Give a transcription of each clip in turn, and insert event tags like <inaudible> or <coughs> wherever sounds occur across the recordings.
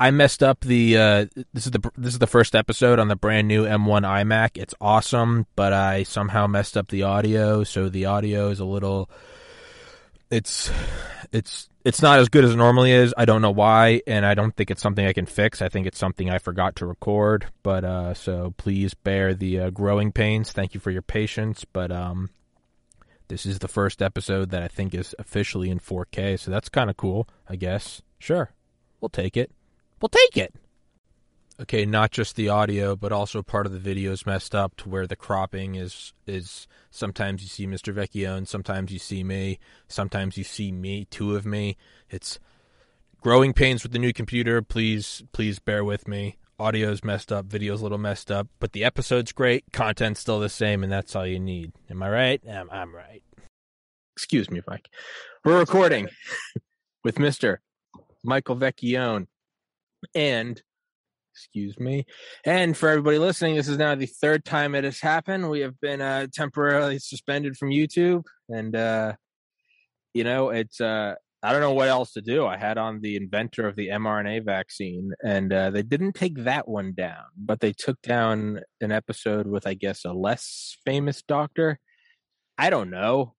I messed up the. Uh, this is the this is the first episode on the brand new M1 iMac. It's awesome, but I somehow messed up the audio, so the audio is a little. It's, it's it's not as good as it normally is. I don't know why, and I don't think it's something I can fix. I think it's something I forgot to record. But uh, so please bear the uh, growing pains. Thank you for your patience. But um, this is the first episode that I think is officially in 4K, so that's kind of cool. I guess. Sure, we'll take it. We'll take it. Okay, not just the audio, but also part of the video is messed up to where the cropping is is sometimes you see Mr. Vecchione, sometimes you see me, sometimes you see me, two of me. It's growing pains with the new computer. Please, please bear with me. Audio's messed up, video's a little messed up, but the episode's great, content's still the same, and that's all you need. Am I right? I'm, I'm right. Excuse me, Mike. We're recording <laughs> with Mr. Michael Vecchione and excuse me. And for everybody listening, this is now the third time it has happened. We have been uh, temporarily suspended from YouTube, and uh, you know, it's uh, I don't know what else to do. I had on the inventor of the mRNA vaccine, and uh, they didn't take that one down, but they took down an episode with, I guess, a less famous doctor. I don't know.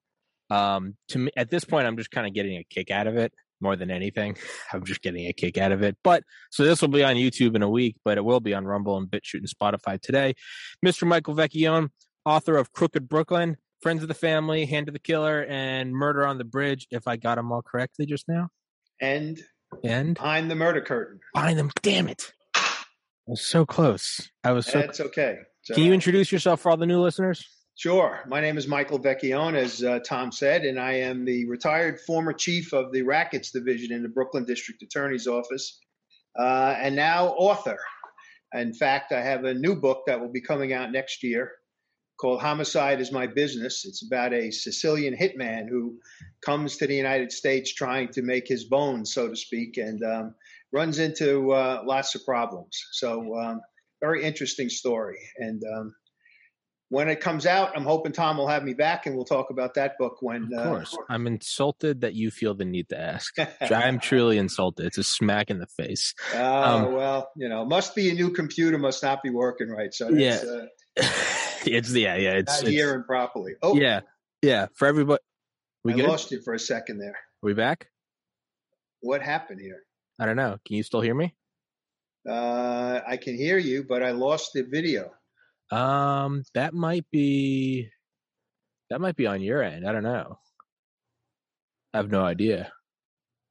Um, to me, at this point, I'm just kind of getting a kick out of it more than anything. <laughs> I'm just getting a kick out of it. But so this will be on YouTube in a week, but it will be on Rumble and BitChute and Spotify today. Mr. Michael Vecchione, author of Crooked Brooklyn, Friends of the Family, Hand of the Killer, and Murder on the Bridge, if I got them all correctly just now. And and behind the murder curtain. Behind them, damn it. I was so close. I was so That's okay. So, Can you introduce yourself for all the new listeners? Sure. My name is Michael Vecchione, as uh, Tom said, and I am the retired former chief of the Rackets Division in the Brooklyn District Attorney's Office, uh, and now author. In fact, I have a new book that will be coming out next year called Homicide is My Business. It's about a Sicilian hitman who comes to the United States trying to make his bones, so to speak, and um, runs into uh, lots of problems. So, um, very interesting story. And um, when it comes out, I'm hoping Tom will have me back and we'll talk about that book when. Of course. Uh, I'm insulted that you feel the need to ask. <laughs> I'm truly insulted. It's a smack in the face. Oh, uh, um, well, you know, must be a new computer, must not be working right. So yeah. Uh, <laughs> it's, yeah, yeah. It's, not it's, hearing properly. Oh, yeah. Yeah. For everybody. We I good? lost you for a second there. Are we back? What happened here? I don't know. Can you still hear me? Uh, I can hear you, but I lost the video. Um, that might be that might be on your end. I don't know. I have no idea.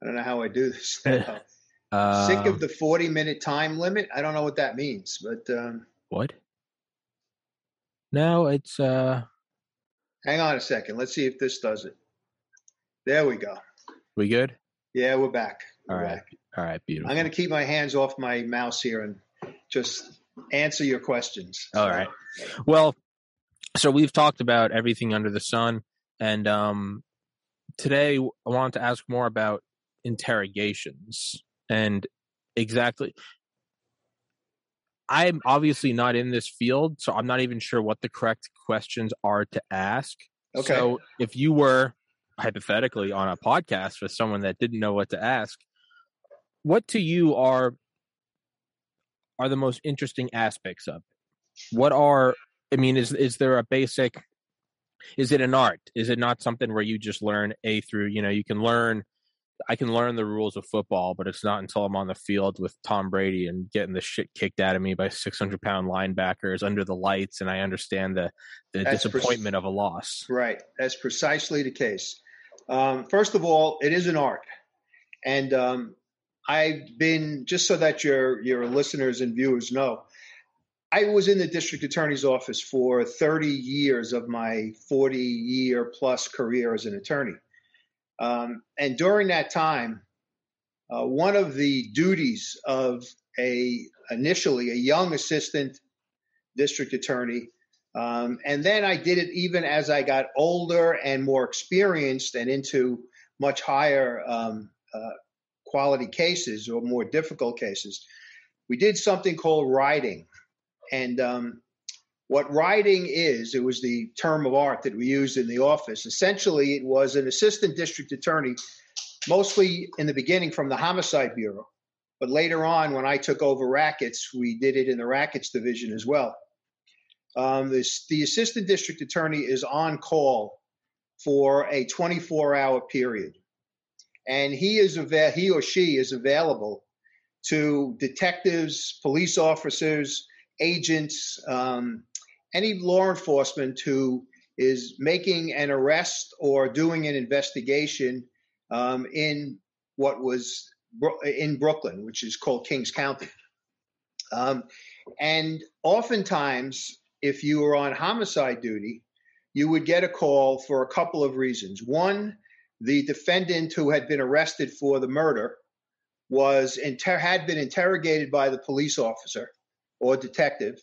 I don't know how I do this. <laughs> uh, <laughs> Sick of the forty minute time limit. I don't know what that means, but um, what? No, it's uh. Hang on a second. Let's see if this does it. There we go. We good? Yeah, we're back. We're All right. Back. All right. Beautiful. I'm going to keep my hands off my mouse here and just answer your questions. All right. Well, so we've talked about everything under the sun, and um, today I wanted to ask more about interrogations and exactly. I'm obviously not in this field, so I'm not even sure what the correct questions are to ask. Okay. So if you were hypothetically on a podcast with someone that didn't know what to ask, what to you are are the most interesting aspects of it? What are I mean, is is there a basic is it an art? Is it not something where you just learn A through, you know, you can learn I can learn the rules of football, but it's not until I'm on the field with Tom Brady and getting the shit kicked out of me by 600 pound linebackers under the lights, and I understand the the That's disappointment pre- of a loss. Right, that's precisely the case. Um, first of all, it is an art, and um, I've been just so that your your listeners and viewers know. I was in the district attorney's office for 30 years of my 40 year plus career as an attorney. Um, and during that time, uh, one of the duties of a initially a young assistant district attorney, um, and then I did it even as I got older and more experienced and into much higher um, uh, quality cases or more difficult cases, we did something called riding. And um, what riding is, it was the term of art that we used in the office. Essentially, it was an assistant district attorney, mostly in the beginning from the Homicide Bureau, But later on, when I took over rackets, we did it in the rackets division as well. Um, this, the assistant district attorney is on call for a 24 hour period. And he is ava- he or she is available to detectives, police officers, agents, um, any law enforcement who is making an arrest or doing an investigation um, in what was in Brooklyn, which is called Kings County. Um, and oftentimes, if you were on homicide duty, you would get a call for a couple of reasons. One, the defendant who had been arrested for the murder was inter- had been interrogated by the police officer or detective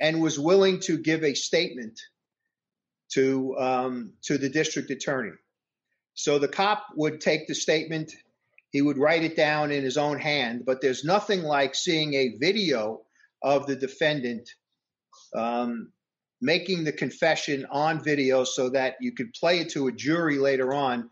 and was willing to give a statement to um, to the district attorney. So the cop would take the statement, he would write it down in his own hand, but there's nothing like seeing a video of the defendant um, making the confession on video so that you could play it to a jury later on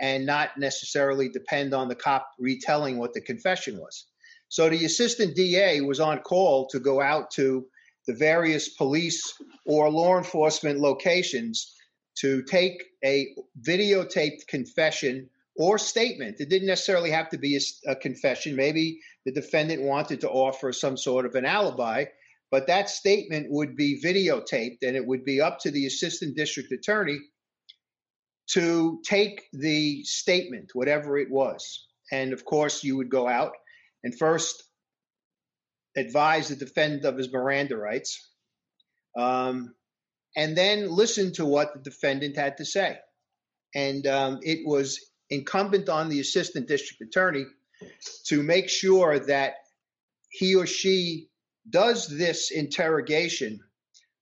and not necessarily depend on the cop retelling what the confession was. So the assistant DA was on call to go out to the various police or law enforcement locations to take a videotaped confession or statement. It didn't necessarily have to be a, a, confession. Maybe the defendant wanted to offer some sort of an alibi, but that statement would be videotaped and it would be up to the assistant district attorney to take the statement, whatever it was. And of course, you would go out and first advise the defendant of his Miranda rights, um, and then listen to what the defendant had to say. And um, it was incumbent on the assistant district attorney to make sure that he or she does this interrogation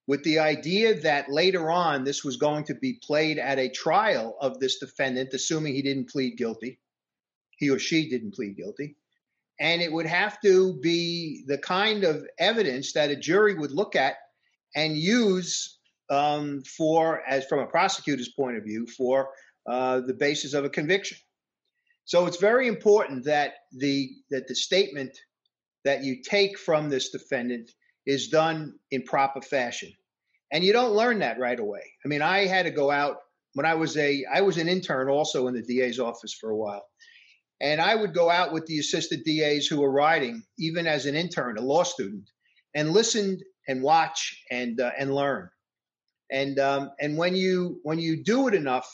with the idea that later on this was going to be played at a trial of this defendant, assuming he didn't plead guilty, he or she didn't plead guilty. And it would have to be the kind of evidence that a jury would look at and use um, for, as from a prosecutor's point of view, for uh, the basis of a conviction. So it's very important that the that the statement that you take from this defendant is done in proper fashion. And you don't learn that right away. I mean, I had to go out when I was a I was an intern also in the DA's office for a while. And I would go out with the assistant DAs who were riding, even as an intern, a law student, and listen and watch and uh, and learn. And um, and when you when you do it enough,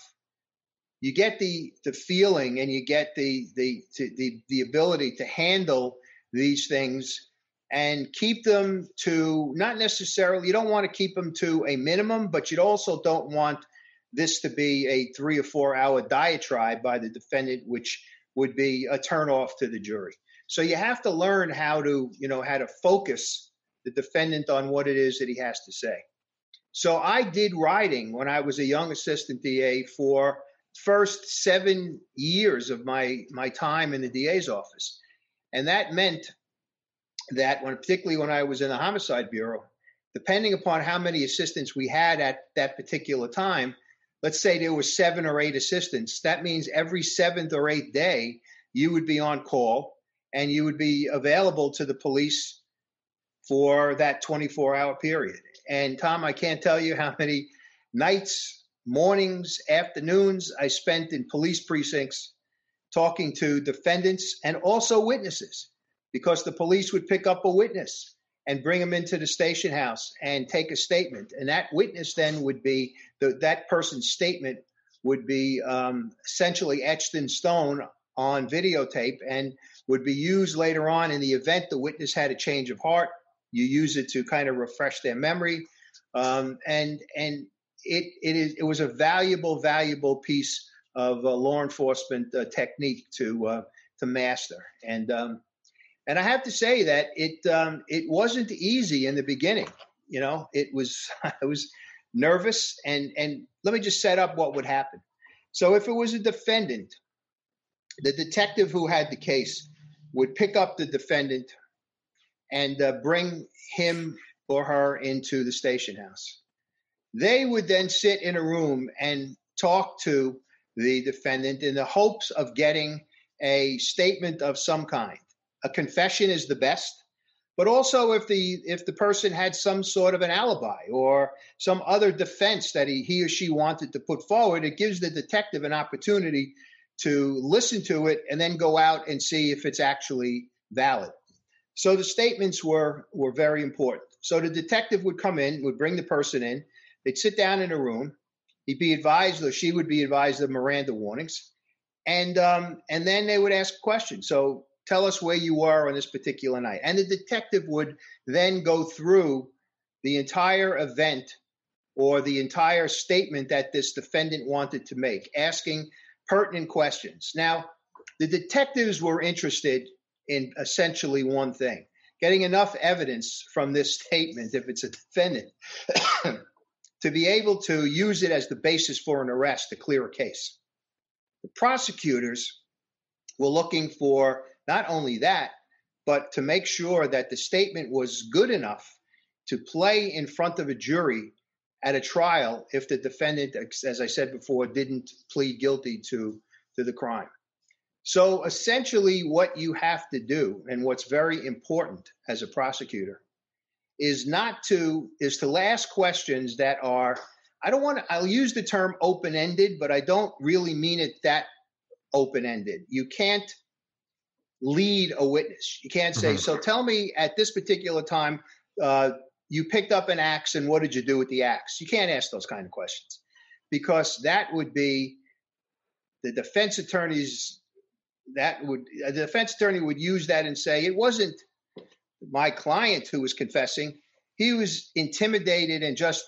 you get the the feeling and you get the the the the ability to handle these things and keep them to not necessarily you don't want to keep them to a minimum but you also don't want this to be a three or four hour diatribe by the defendant which would be a turnoff to the jury. So you have to learn how to you know how to focus the defendant on what it is that he has to say. So i did riding when i was a young assistant da for first seven years of my my time in the da's office. And that meant that when particularly when I was in the homicide bureau, depending upon how many assistants we had at that particular time, let's say there were seven or eight assistants, that means every seventh or eighth day you would be on call and you would be available to the police for that 24 hour period. And Tom, I can't tell you how many nights, mornings, afternoons I spent in police precincts talking to defendants and also witnesses because the police would pick up a witness and bring him into the station house and take a statement. And that witness then would be the, that person's statement would be um, essentially etched in stone on videotape and would be used later on in the event the witness had a change of heart. You use it to kind of refresh their memory, um, and and it it is it was a valuable valuable piece of uh, law enforcement uh, technique to uh, to master. And um, and I have to say that it um, it wasn't easy in the beginning. You know, it was <laughs> I was nervous, and and let me just set up what would happen. So if it was a defendant, the detective who had the case would pick up the defendant and uh, bring him or her into the station house. They would then sit in a room and talk to the defendant in the hopes of getting a statement of some kind a confession is the best, but also if the if the person had some sort of an alibi or some other defense that he, he or she wanted to put forward, it gives the detective an opportunity to listen to it and then go out and see if it's actually valid. So the statements were were very important. So the detective would come in, would bring the person in, they'd sit down in a room, he'd be advised or she would be advised of Miranda warnings, and um, and then they would ask questions. So tell us where you were on this particular night. And the detective would then go through the entire event or the entire statement that this defendant wanted to make, asking pertinent questions. Now, the detectives were interested in essentially one thing getting enough evidence from this statement, if it's a defendant, <coughs> to be able to use it as the basis for an arrest to clear a case. The prosecutors were looking for not only that, but to make sure that the statement was good enough to play in front of a jury at a trial if the defendant, as I said before, didn't plead guilty to, to the crime. So essentially, what you have to do, and what's very important as a prosecutor, is not to is to ask questions that are I don't want to I'll use the term open ended, but I don't really mean it that open ended. You can't lead a witness. You can't say, mm-hmm. so tell me at this particular time, uh, you picked up an axe and what did you do with the axe? You can't ask those kind of questions because that would be the defense attorneys that would the defense attorney would use that and say it wasn't my client who was confessing he was intimidated and just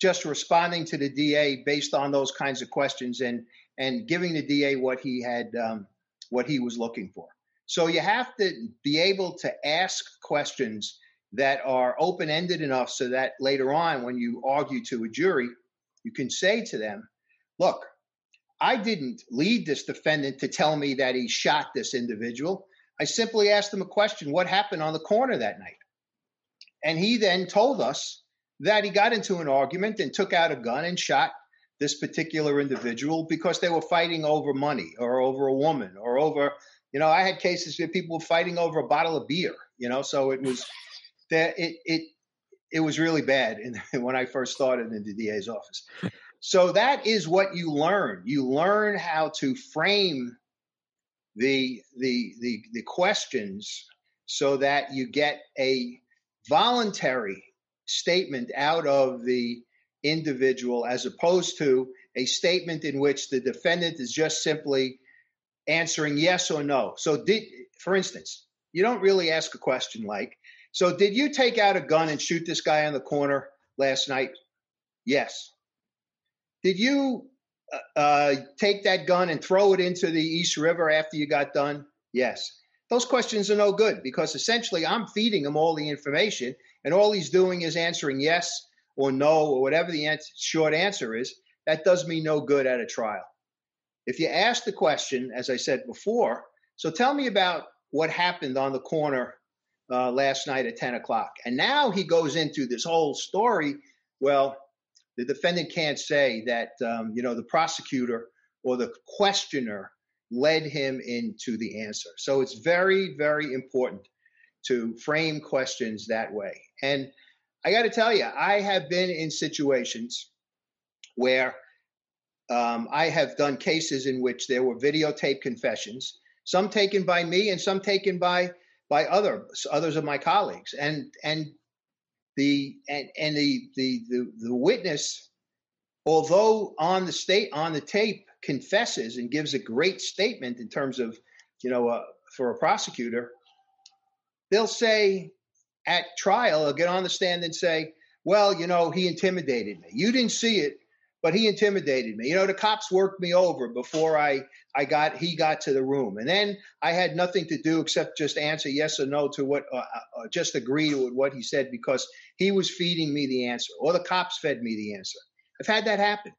just responding to the DA based on those kinds of questions and and giving the DA what he had um, what he was looking for. So you have to be able to ask questions that are open ended enough so that later on, when you argue to a jury, you can say to them, look, I didn't lead this defendant to tell me that he shot this individual. I simply asked him a question what happened on the corner that night? And he then told us that he got into an argument and took out a gun and shot this particular individual because they were fighting over money or over a woman or over you know i had cases where people were fighting over a bottle of beer you know so it was that it it it was really bad in, <laughs> when i first started in the da's office. So that is what you learn. You learn how to frame the the the, the questions so that you get a voluntary statement out of the individual as opposed to a statement in which the defendant is just simply answering yes or no. So, did, for instance, you don't really ask a question like, So, did you take out a gun and shoot this guy on the corner last night? Yes. Did you uh, uh, take that gun and throw it into the East River after you got done? Yes. Those questions are no good because essentially I'm feeding him all the information, and all he's doing is answering yes or no or whatever the answer, short answer is, that does me no good at a trial. If you ask the question, as I said before, so tell me about what happened on the corner uh, last night at 10 o'clock. And now he goes into this whole story. Well, the defendant can't say that, um, you know, the prosecutor or the questioner led him into the answer. So it's very, very important to frame questions that way. And I got to tell you, I have been in situations where um, I have done cases in which there were videotape confessions, some taken by me and some taken by by other others of my colleagues, and and the and, and the, the the the witness, although on the state on the tape confesses and gives a great statement in terms of you know uh, for a prosecutor, they'll say at trial, he'll get on the stand and say, well, you know, he intimidated me. You didn't see it, but he intimidated me. You know, the cops worked me over before I, I got, he got to the room. And then I had nothing to do except just answer yes or no to what, uh, uh, just agree with what he said because he was feeding me the answer or the cops fed me the answer. I've had that happen.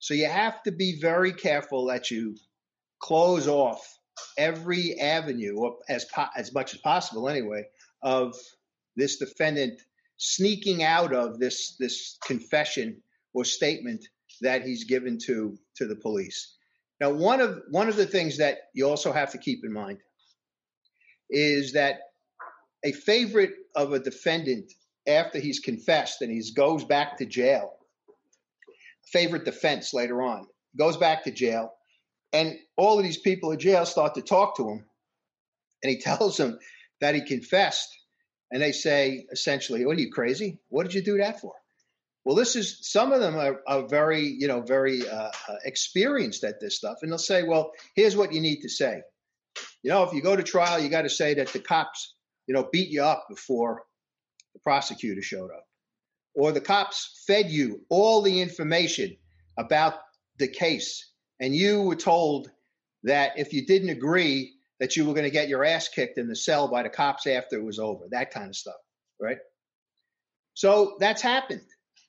So you have to be very careful that you close off every avenue, or as po- as much as possible anyway, of this defendant sneaking out of this this confession or statement that he's given to to the police. Now, one of one of the things that you also have to keep in mind is that a favorite of a defendant after he's confessed and he goes back to jail, favorite defense later on, goes back to jail, and all of these people in jail start to talk to him, and he <laughs> tells them that he confessed, and they say essentially, "What are you crazy? What did you do that for?" Well, this is some of them are, are very, you know, very uh, uh, experienced at this stuff, and they'll say, "Well, here's what you need to say." You know, if you go to trial, you got to say that the cops, you know, beat you up before the prosecutor showed up, or the cops fed you all the information about the case, and you were told that if you didn't agree, that you were going to get your ass kicked in the cell by the cops after it was over. That kind of stuff, right? So that's happened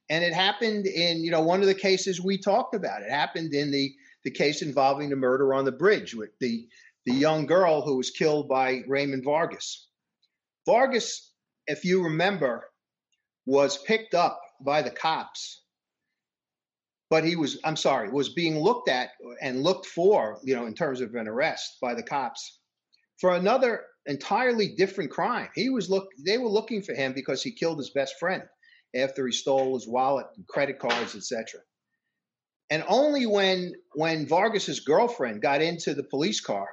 and it happened in you know one of the cases we talked about. It happened in the the case involving the murder on the bridge with the the young girl who was killed by Raymond Vargas. Vargas, if you remember, was picked up by the cops, but he was I'm sorry was being looked at and looked for you know in terms of an arrest by the cops for another entirely different crime. He was look they were looking for him because he killed his best friend after he stole his wallet and credit cards, etc. And only when when Vargas's girlfriend got into the police car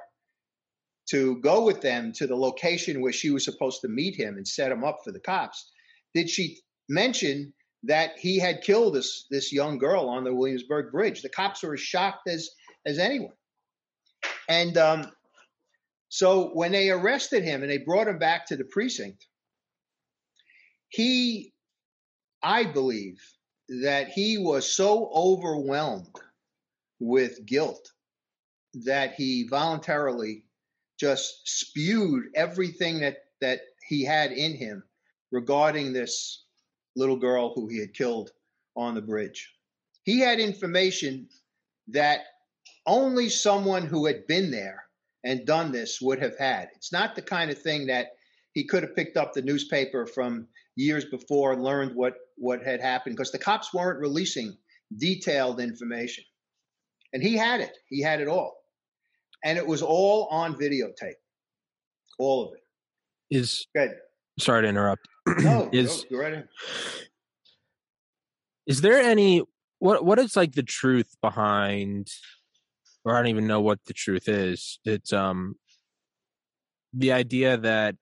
to go with them to the location where she was supposed to meet him and set him up for the cops, did she mention that he had killed this this young girl on the Williamsburg Bridge? The cops were as shocked as as anyone. And um, so when they arrested him and they brought him back to the precinct, he I believe that he was so overwhelmed with guilt that he voluntarily just spewed everything that that he had in him regarding this little girl who he had killed on the bridge. He had information that only someone who had been there and done this would have had. It's not the kind of thing that he could have picked up the newspaper from years before and learned what what had happened because the cops weren't releasing detailed information. And he had it. He had it all. And it was all on videotape. All of it. Is Good. sorry to interrupt. No, is go, go right is there any what what is like the truth behind or I don't even know what the truth is. It's um the idea that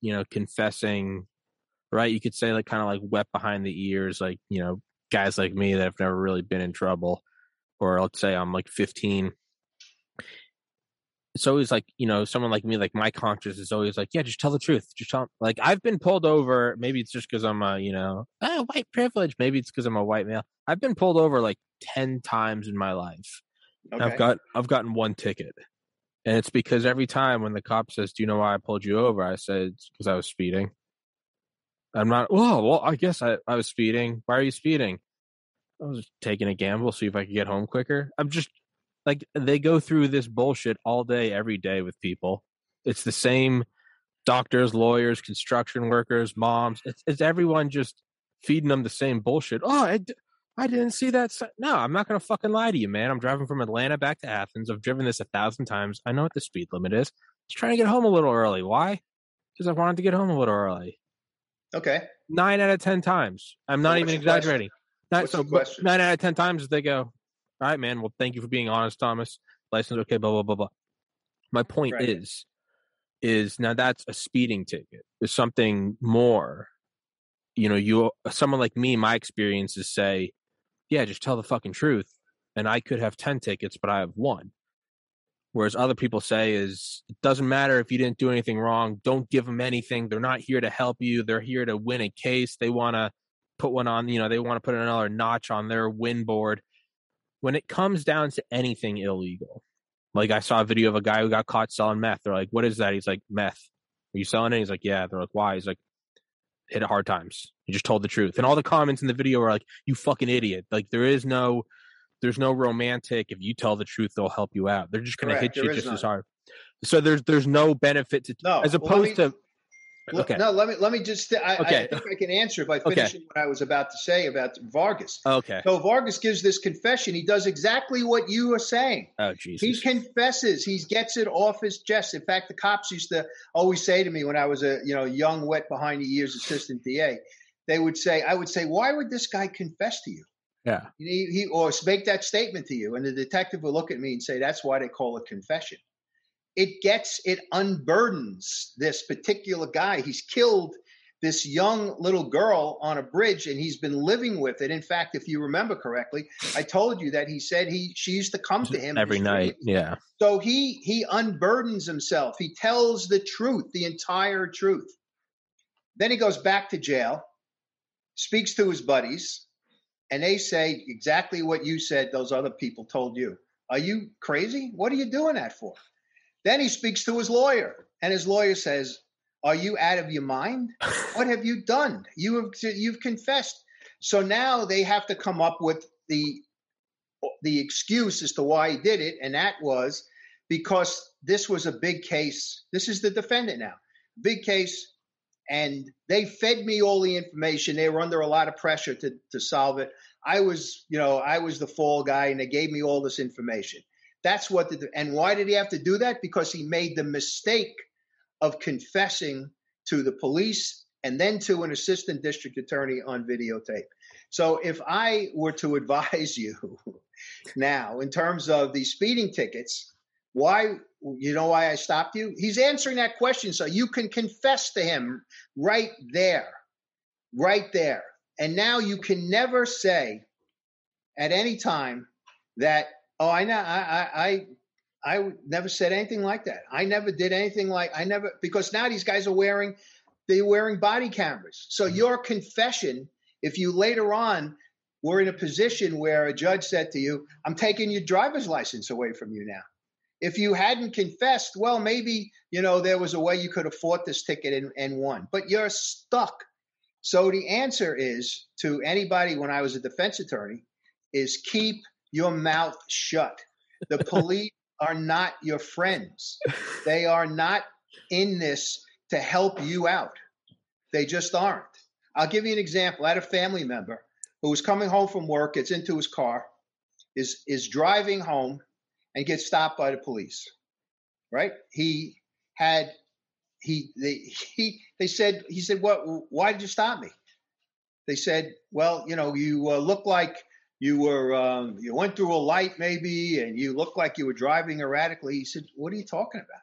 you know confessing right? You could say like kind of like wet behind the ears, like you know guys like me that have never really been in trouble, or let's say I'm like 15. It's always like you know someone like me, like my conscience is always like, yeah, just tell the truth, just tell. Like I've been pulled over. Maybe it's just because I'm a you know ah, white privilege. Maybe it's because I'm a white male. I've been pulled over like ten times in my life. Okay. I've got I've gotten one ticket. And it's because every time when the cop says, "Do you know why I pulled you over?" I said, "Because I was speeding." I'm not. Oh, well, I guess I, I was speeding. Why are you speeding? I was taking a gamble, see if I could get home quicker. I'm just like they go through this bullshit all day, every day with people. It's the same doctors, lawyers, construction workers, moms. It's, it's everyone just feeding them the same bullshit. Oh, I, I didn't see that. No, I'm not going to fucking lie to you, man. I'm driving from Atlanta back to Athens. I've driven this a thousand times. I know what the speed limit is. Just trying to get home a little early. Why? Because I wanted to get home a little early. Okay. Nine out of ten times. I'm not So even exaggerating. Nine, so nine out of ten times they go, all right, man. Well, thank you for being honest, Thomas. License okay, blah blah blah blah. My point Right. is, is now that's a speeding ticket. There's something more. You know, you someone like me, my experiences say, yeah, just tell the fucking truth, and I could have ten tickets, but I have one. Whereas other people say is it doesn't matter if you didn't do anything wrong. Don't give them anything. They're not here to help you. They're here to win a case. They want to put one on. You know, they want to put another notch on their win board. When it comes down to anything illegal, like I saw a video of a guy who got caught selling meth. They're like, "What is that?" He's like, "Meth." Are you selling it? He's like, "Yeah." They're like, "Why?" He's like, "Hit it hard times." He just told the truth. And all the comments in the video are like, "You fucking idiot!" Like there is no there's no romantic if you tell the truth they'll help you out they're just going to Correct. hit you There is just as hard so there's there's no benefit to No. as well, opposed me- to Okay. No, let me let me just. I, Okay. I think I can answer by Okay. finishing what I was about to say about Vargas. Okay. So Vargas gives this confession. He does exactly what you are saying. Oh Jesus. He confesses. He gets it off his chest. In fact, the cops used to always say to me when I was a you know young, wet behind the ears assistant DA, they would say, I would say, why would this guy confess to you? Yeah. He, he or make that statement to you, and the detective will look at me and say, that's why they call it confession. It gets it unburdens this particular guy. He's killed this young little girl on a bridge and he's been living with it. In fact, if you remember correctly, I told you that he said he she used to come to him Every night. Yeah. So he he unburdens himself. He tells the truth, the entire truth. Then he goes back to jail, speaks to his buddies, and they say exactly what you said those other people told you. Are you crazy? What are you doing that for? Then he speaks to his lawyer, and his lawyer says, "Are you out of your mind? <laughs> What have you done? You have you've confessed." So now they have to come up with the the excuse as to why he did it, and that was because this was a big case. This is the defendant now, big case, and they fed me all the information. They were under a lot of pressure to to solve it. I was, you know, I was the fall guy, and they gave me all this information. That's what the and why did he have to do that? Because he made the mistake of confessing to the police and then to an assistant district attorney on videotape. So if I were to <laughs> advise you now in terms of the speeding tickets, why you know why I stopped you? He's answering that question so you can confess to him right there. Right there. And now you can never say at any time that oh I know I I I I never said anything like that. I never did anything like I never because now these guys are wearing they're wearing body cameras. So mm-hmm. your confession, if you later on were in a position where a judge said to you, I'm taking your driver's license away from you now. If you hadn't confessed, well, maybe, you know, there was a way you could have fought this ticket and, and won, but you're stuck. So the answer is to anybody when I was a defense attorney is keep your mouth shut. The <laughs> police are not your friends. They are not in this to help you out. They just aren't. I'll give you an example. I had a family member who was coming home from work, gets into his car, is is driving home, and gets stopped by the police. Right? He had he they he they said he said what why did you stop me? They said, well, you know, you uh, look like you were um, you went through a light maybe, and you looked like you were driving erratically. He said, what are you talking about?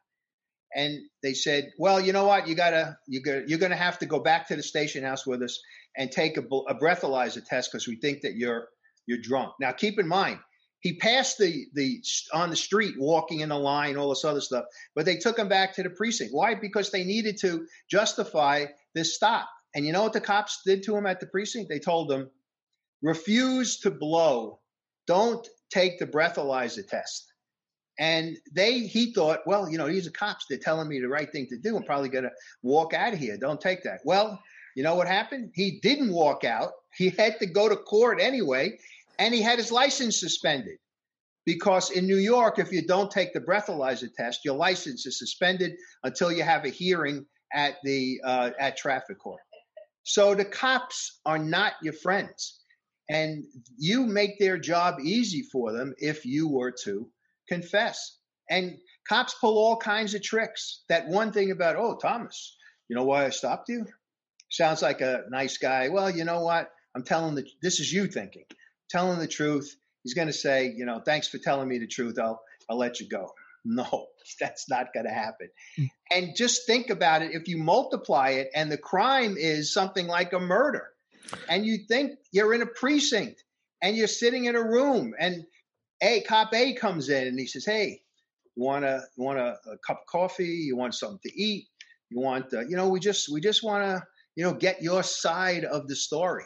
and they said, "Well, you know what? You gotta you got you're gonna have to go back to the station house with us and take a, a breathalyzer test because we think that you're you're drunk." Now, keep in mind, he passed the the on the street, walking in a line, all this other stuff, but they took him back to the precinct. Why? Because they needed to justify this stop. And you know what the cops did to him at the precinct? They told him, "Refuse to blow. Don't take the breathalyzer test." And they, he thought, well, you know, these are cops. They're telling me the right thing to do. I'm probably going to walk out of here. Don't take that. Well, you know what happened? He didn't walk out. He had to go to court anyway, and he had his license suspended. Because in New York, if you don't take the breathalyzer test, your license is suspended until you have a hearing at the uh, at traffic court. So the cops are not your friends, and you make their job easy for them if you were to confess. And cops pull all kinds of tricks. That one thing about, oh, Thomas, you know why I stopped you? Sounds like a nice guy. Well, you know what? I'm telling the this is you thinking. Telling the truth. He's going to say, you know, thanks for telling me the truth. I'll I'll let you go. <laughs> No, that's not going to happen. Hmm. And just think about it. If you multiply it, and the crime is something like a murder, and you think you're in a precinct, and you're sitting in a room, and a cop A comes in and he says, "Hey, want a want a, a cup of coffee? You want something to eat? You want uh, you know we just we just want to you know get your side of the story."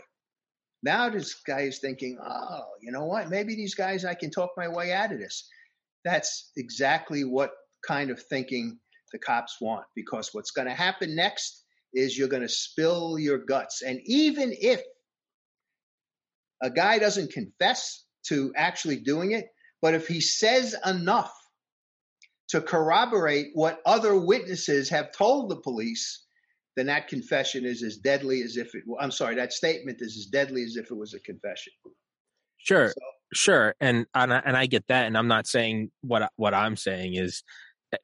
Now this guy is thinking, "Oh, you know what? Maybe these guys I can talk my way out of this." That's exactly what kind of thinking the cops want because what's going to happen next is you're going to spill your guts, and even if a guy doesn't confess to actually doing it, but if he says enough to corroborate what other witnesses have told the police, then that confession is as deadly as if it. I'm sorry, that statement is as deadly as if it was a confession. Sure, so, sure, and and I, and I get that, and I'm not saying what what I'm saying is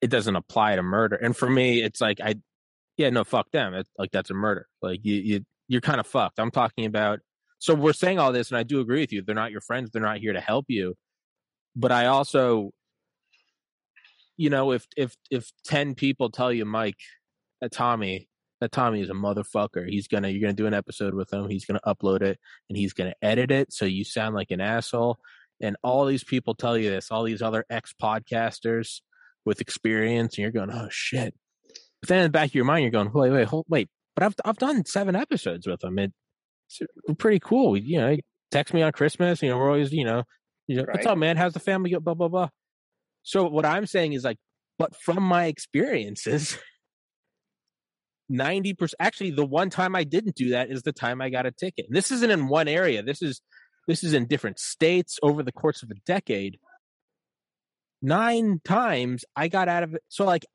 it doesn't apply to murder. And for me, it's like I, yeah, no, fuck them. It, like that's a murder. Like you you you're kind of fucked. I'm talking about. So we're saying all this, and I do agree with you. They're not your friends. They're not here to help you. But I also, you know, if if if ten people tell you, Mike, that Tommy, that Tommy is a motherfucker. He's gonna you're gonna do an episode with him. He's gonna upload it and he's gonna edit it so you sound like an asshole. And all these people tell you this. All these other ex podcasters with experience, and you're going, oh shit. But then in the back of your mind, you're going, wait, wait, hold, wait. But I've I've done seven episodes with him. It, it's pretty cool. You know, he texts me on Christmas. You know, we're always, you know, you know, right. what's up, man? How's the family? Go? Blah blah blah. So what I'm saying is like, but from my experiences, <laughs> 90% actually the one time I didn't do that is the time I got a ticket. And this isn't in one area. This is this is in different states over the course of a decade. Nine times I got out of it. So like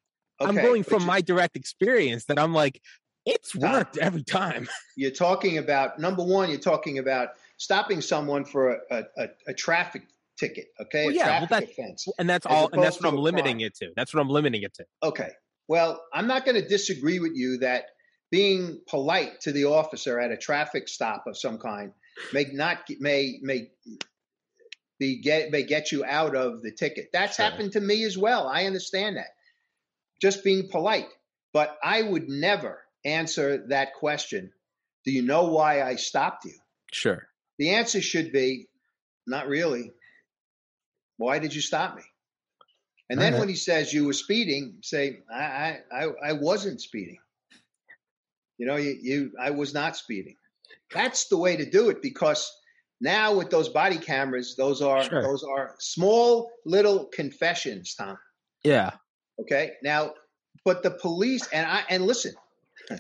okay, I'm going from my direct experience that I'm like, it's ah. worked every time. <laughs> You're talking about number one, you're talking about stopping someone for a, a, a traffic ticket. Okay, well, yeah, well, that's, offense, and that's all, and that's what I'm limiting crime. it to. That's what I'm limiting it to. Okay, well, I'm not going to disagree with you that being polite to the officer at a traffic stop of some kind may not may may be get may get you out of the ticket. That's sure. happened to me as well. I understand that. Just being polite, but I would never answer that question. Do you know why I stopped you? Sure. The answer should be not really. Why did you stop me? And then when he says you were speeding, say, I, I, I wasn't speeding. You know, you, you, I was not speeding. That's the way to do it because now with those body cameras, those are sure. those are small little confessions, Tom. Yeah. Okay. Now, but the police and I and listen, <laughs>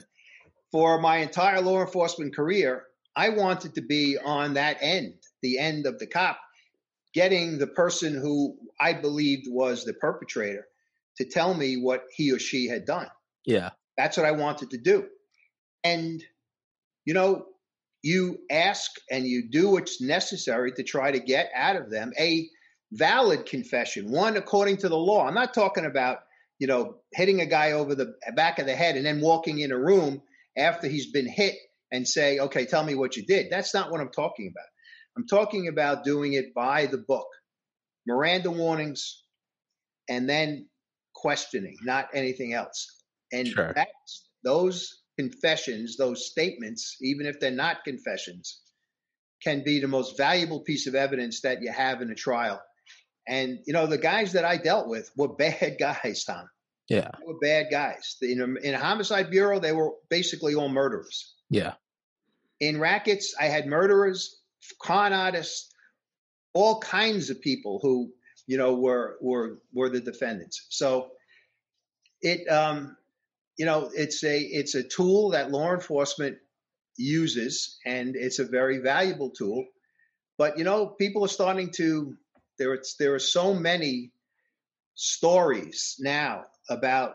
for my entire law enforcement career, I wanted to be on that end, the end of the cop getting the person who I believed was the perpetrator to tell me what he or she had done. Yeah. That's what I wanted to do. And, you know, you ask and you do what's necessary to try to get out of them a valid confession, one according to the law. I'm not talking about, you know, hitting a guy over the back of the head and then walking in a room after he's been hit and say, okay, tell me what you did. That's not what I'm talking about. I'm talking about doing it by the book, Miranda warnings, and then questioning, not anything else. And sure. those confessions, those statements, even if they're not confessions, can be the most valuable piece of evidence that you have in a trial. And you know, the guys that I dealt with were bad <laughs> guys, Tom. Yeah, they were bad guys. In in a homicide bureau, they were basically all murderers. Yeah. In rackets, I had murderers con artists, all kinds of people who you know were were were the defendants. So it um, you know it's a it's a tool that law enforcement uses, and it's a very valuable tool. But you know, people are starting to there. It's, there are so many stories now about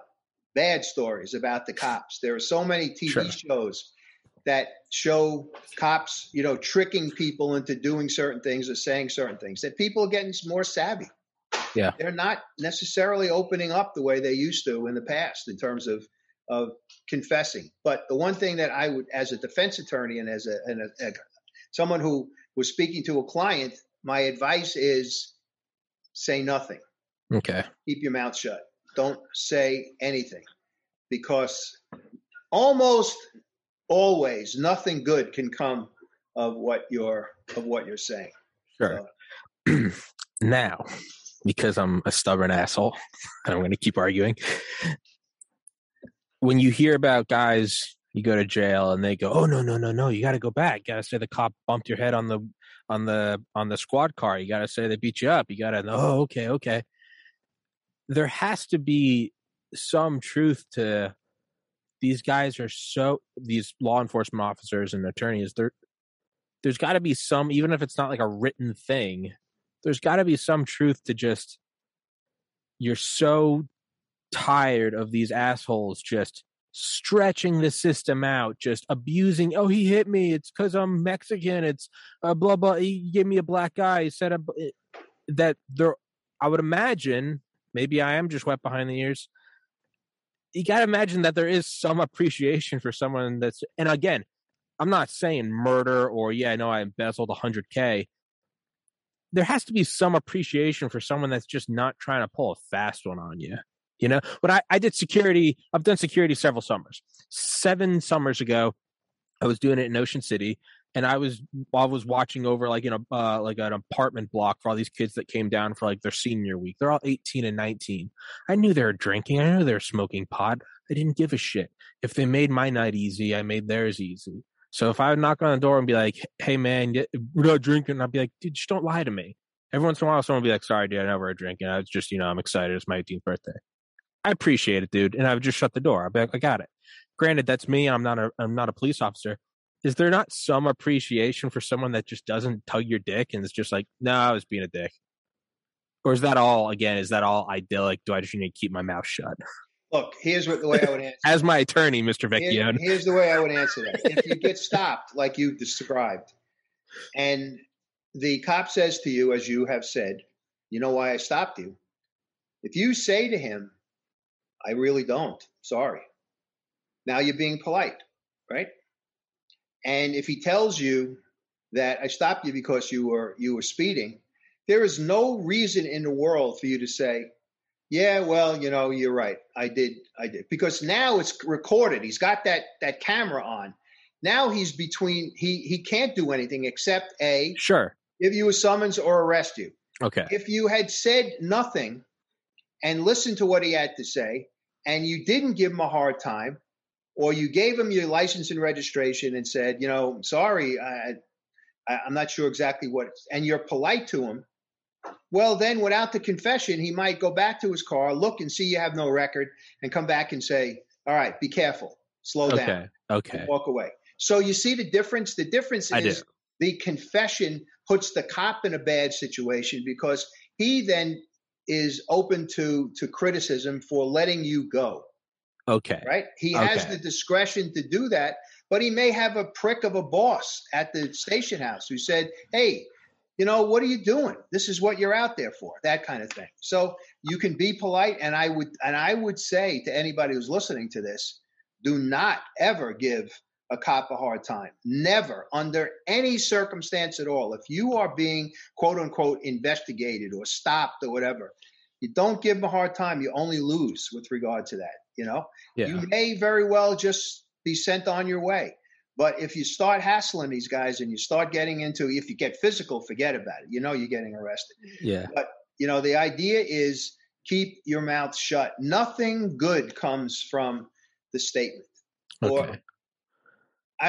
bad stories about the cops. There are so many TV sure. shows that show cops, you know, tricking people into doing certain things or saying certain things. That people are getting more savvy. Yeah, they're not necessarily opening up the way they used to in the past in terms of of confessing. But the one thing that I would, as a defense attorney and as a, and a, a someone who was speaking to a client, my advice is say nothing. Okay. Keep your mouth shut. Don't say anything because almost always nothing good can come of what you're of what you're saying. Sure. So. <clears throat> now, because I'm a stubborn asshole, and <laughs> I'm going to keep arguing. When you hear about guys, you go to jail and they go, "Oh no, no, no, no! You got to go back. Got to say the cop bumped your head on the on the on the squad car. You got to say they beat you up. You got to, oh, okay, okay." There has to be some truth to these guys are so these law enforcement officers and attorneys there there's got to be some even if it's not like a written thing there's got to be some truth to just you're so tired of these assholes just stretching the system out, just abusing. Oh, he hit me. It's because I'm Mexican. It's uh, blah blah. He gave me a black eye. He said a, that there. I would imagine maybe I am just wet behind the ears. You got to imagine that there is some appreciation for someone that's. And again, I'm not saying murder or yeah, know I embezzled 100k. There has to be some appreciation for someone that's just not trying to pull a fast one on you. You know, but I, I did security. I've done security several summers. Seven summers ago, I was doing it in Ocean City, and I was I was watching over like in a uh, like an apartment block for all these kids that came down for like their senior week. They're all 18 and 19. I knew they were drinking. I knew they were smoking pot. I didn't give a shit. If they made my night easy, I made theirs easy. So if I would knock on the door and be like, "Hey man, we're not drinking," I'd be like, "Dude, just don't lie to me." Every once in a while, someone would be like, "Sorry, dude, I never drinking. I was just, you know, I'm excited. It's my 18th birthday." I appreciate it, dude, and I would just shut the door. I'd be like, "I got it." Granted, that's me. I'm not a I'm not a police officer, is there not some appreciation for someone that just doesn't tug your dick and is just like, no, I was being a dick? Or is that all, again, is that all idyllic? Do I just need to keep my mouth shut? Look, here's what the way I would <laughs> answer. As my attorney, Mr. Vecchione. Here, here's the way I would answer that. If you get stopped, like you described, and the cop says to you, as you have said, you know why I stopped you? If you say to him, I really don't, sorry. Now you're being polite, right? And if he tells you that I stopped you because you were you were speeding, there is no reason in the world for you to say, "Yeah, well, you know, you're right. I did I did." Because now it's recorded. He's got that that camera on. Now he's between he he can't do anything except a Sure. give you a summons or arrest you. Okay. If you had said nothing and listened to what he had to say and you didn't give him a hard time, or you gave him your license and registration and said, you know, sorry, I, I, am not sure exactly what, and you're polite to him, well, then without the confession, he might go back to his car, look and see you have no record, and come back and say, all right, be careful, slow okay. down, okay, walk away. So you see the difference. The difference is the confession puts the cop in a bad situation because he then is open to to criticism for letting you go. Okay. Right? He okay. has the discretion to do that, but he may have a prick of a boss at the station house who said, Hey, you know, what are you doing? This is what you're out there for, that kind of thing. So you can be polite. And I would and I would say to anybody who's listening to this, do not ever give a cop a hard time. Never, under any circumstance at all. If you are being quote unquote investigated or stopped or whatever, you don't give them a hard time. You only lose with regard to that. You know, yeah. you may very well just be sent on your way. But if you start hassling these guys and you start getting into, if you get physical, forget about it. You know you're getting arrested. Yeah. But you know the idea is keep your mouth shut. Nothing good comes from the statement. Okay. Or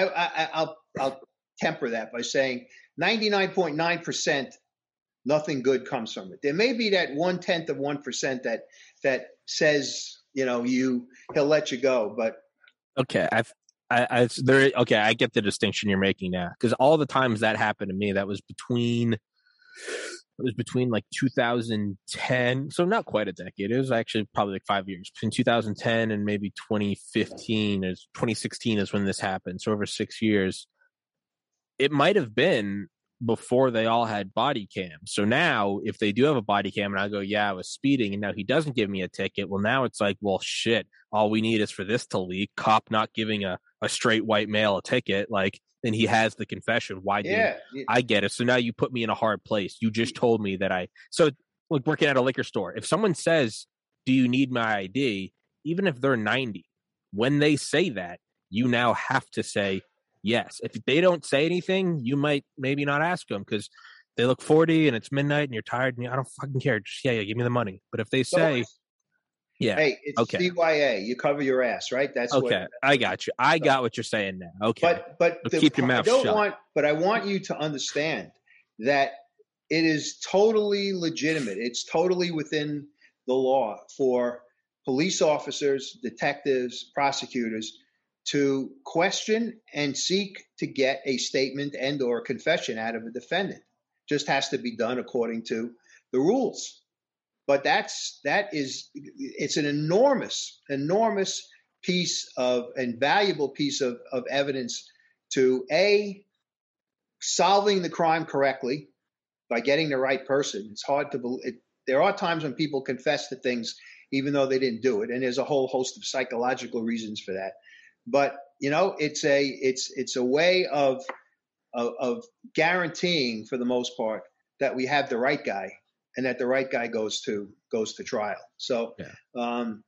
I, I, I'll I'll temper that by saying 99.9 percent nothing good comes from it. There may be that one tenth of one percent that that says you know you he'll let you go but okay i've I, I there okay i get the distinction you're making now because all the times that happened to me that was between it was between like 2010 so not quite a decade it was actually probably like five years between 2010 and maybe 2015 is 2016 is when this happened so over six years it might have been before they all had body cams. So now, if they do have a body cam and I go, yeah, I was speeding, and now he doesn't give me a ticket, well, now it's like, well, shit, all we need is for this to leak. Cop not giving a, a straight white male a ticket, like, and he has the confession. Why yeah, yeah. I get it. So now you put me in a hard place. You just told me that I, so like working at a liquor store, if someone says, do you need my ID? Even if they're 90, when they say that, you now have to say, yes. If they don't say anything, you might maybe not ask them because they look 40 and it's midnight and you're tired and you, I don't fucking care. Just, yeah, yeah, give me the money. But if they say, yeah, hey, it's okay. CYA. You cover your ass, right? That's okay. What, I got you. I got what you're saying now. Okay, but but the, keep your mouth I don't shut. Want, but I want you to understand that it is totally legitimate. It's totally within the law for police officers, detectives, prosecutors to question and seek to get a statement and or confession out of a defendant just has to be done according to the rules but that's that is it's an enormous enormous piece of and valuable piece of, of evidence to a solving the crime correctly by getting the right person. It's hard to believe. There are times when people confess to things even though they didn't do it, and there's a whole host of psychological reasons for that. But you know, it's a it's it's a way of of, of guaranteeing, for the most part, that we have the right guy and that the right guy goes to goes to trial. So yeah. um,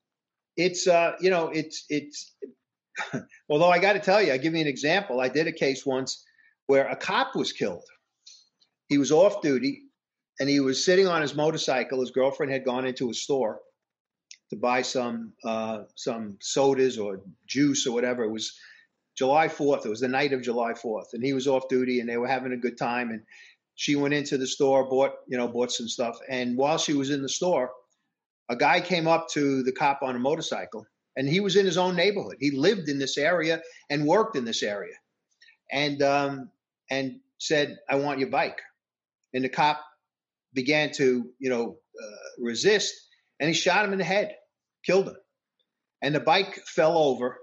it's uh, you know it's it's <laughs> although I got to tell you, I give you an example. I did a case once where a cop was killed. He was off duty and he was sitting on his motorcycle. His girlfriend had gone into a store to buy some uh, some sodas or juice or whatever. It was July 4th. It was the night of July 4th, and he was off duty, and they were having a good time. And she went into the store, bought you know bought some stuff, and while she was in the store, a guy came up to the cop on a motorcycle, and he was in his own neighborhood. He lived in this area and worked in this area, and um, and said, "I want your bike." And the cop began to you know uh, resist, and he shot him in the head, killed him, and the bike fell over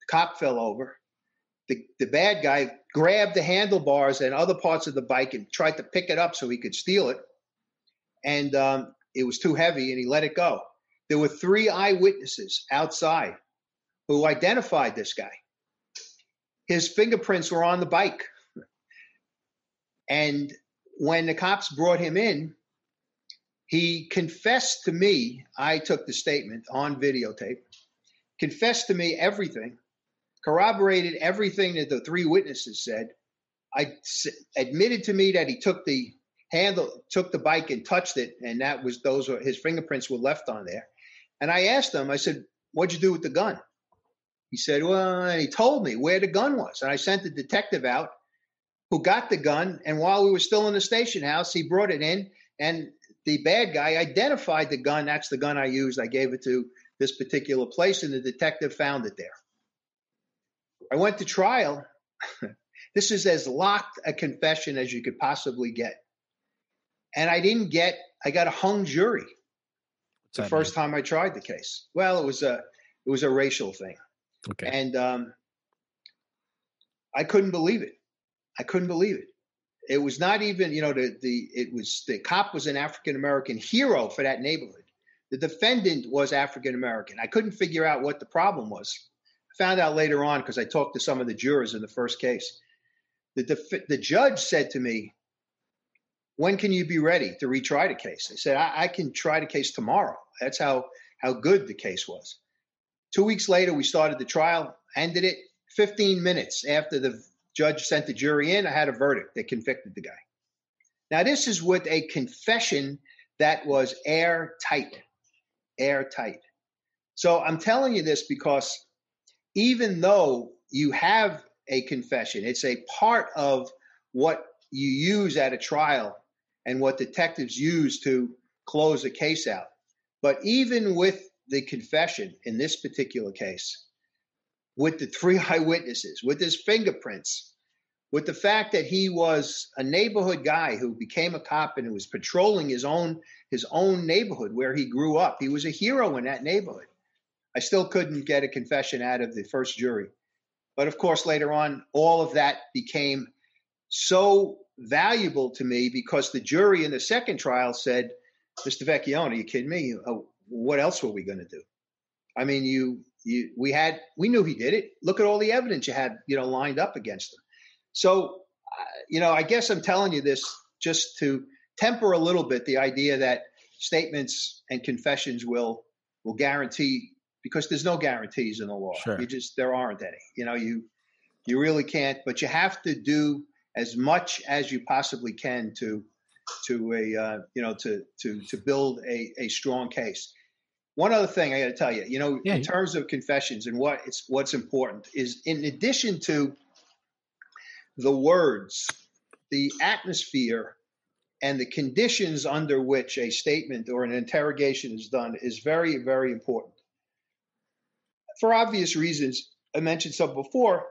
The Cop fell over. The, the bad guy grabbed the handlebars and other parts of the bike and tried to pick it up so he could steal it. And um, it was too heavy and he let it go. There were three eyewitnesses outside who identified this guy. His fingerprints were on the bike. And when the cops brought him in, he confessed to me. I took the statement on videotape, confessed to me everything corroborated everything that the three witnesses said. I admitted to me that he took the handle, took the bike and touched it, and that was those were his fingerprints were left on there. And I asked him, I said, "What'd you do with the gun?" He said, "Well," and he told me where the gun was, and I sent the detective out who got the gun. And while we were still in the station house, he brought it in, and the bad guy identified the gun. That's the gun I used. I gave it to this particular place, and the detective found it there. I went to trial. <laughs> this is as locked a confession as you could possibly get. And I didn't get, I got a hung jury. It's the first mean? time I tried the case. Well, it was a, it was a racial thing. Okay. And um, I couldn't believe it. I couldn't believe it. It was not even, you know, the, the it was the cop was an African American hero for that neighborhood. The defendant was African American. I couldn't figure out what the problem was found out later on because I talked to some of the jurors in the first case. The, def- the judge said to me, when can you be ready to retry the case? I said, I, I can try the case tomorrow. That's how, how good the case was. Two weeks later, we started the trial, ended it 15 minutes after the judge sent the jury in. I had a verdict. that convicted the guy. Now, this is with a confession that was airtight, airtight. So I'm telling you this because even though you have a confession, it's a part of what you use at a trial and what detectives use to close a case out. But even with the confession in this particular case, with the three <laughs> eyewitnesses, with his fingerprints, with the fact that he was a neighborhood guy who became a cop and who was patrolling his own his own neighborhood where he grew up. He was a hero in that neighborhood. I still couldn't get a confession out of the first jury. But of course, later on, all of that became so valuable to me because the jury in the second trial said, Mr. Vecchione, are you kidding me? Uh, what else were we going to do? I mean, you, you, we had, we knew he did it. Look at all the evidence you had, you know, lined up against him. So, uh, you know, I guess I'm telling you this just to temper a little bit the idea that statements and confessions will will guarantee because there's no guarantees in the law. Sure. You just there aren't any. You know, you you really can't. But you have to do as much as you possibly can to to a uh, you know to to to build a a strong case. One other thing I got to tell you, you know, yeah. in terms of confessions and what it's what's important is in addition to the words, the atmosphere and the conditions under which a statement or an interrogation is done is very, very important for obvious reasons, I mentioned some before.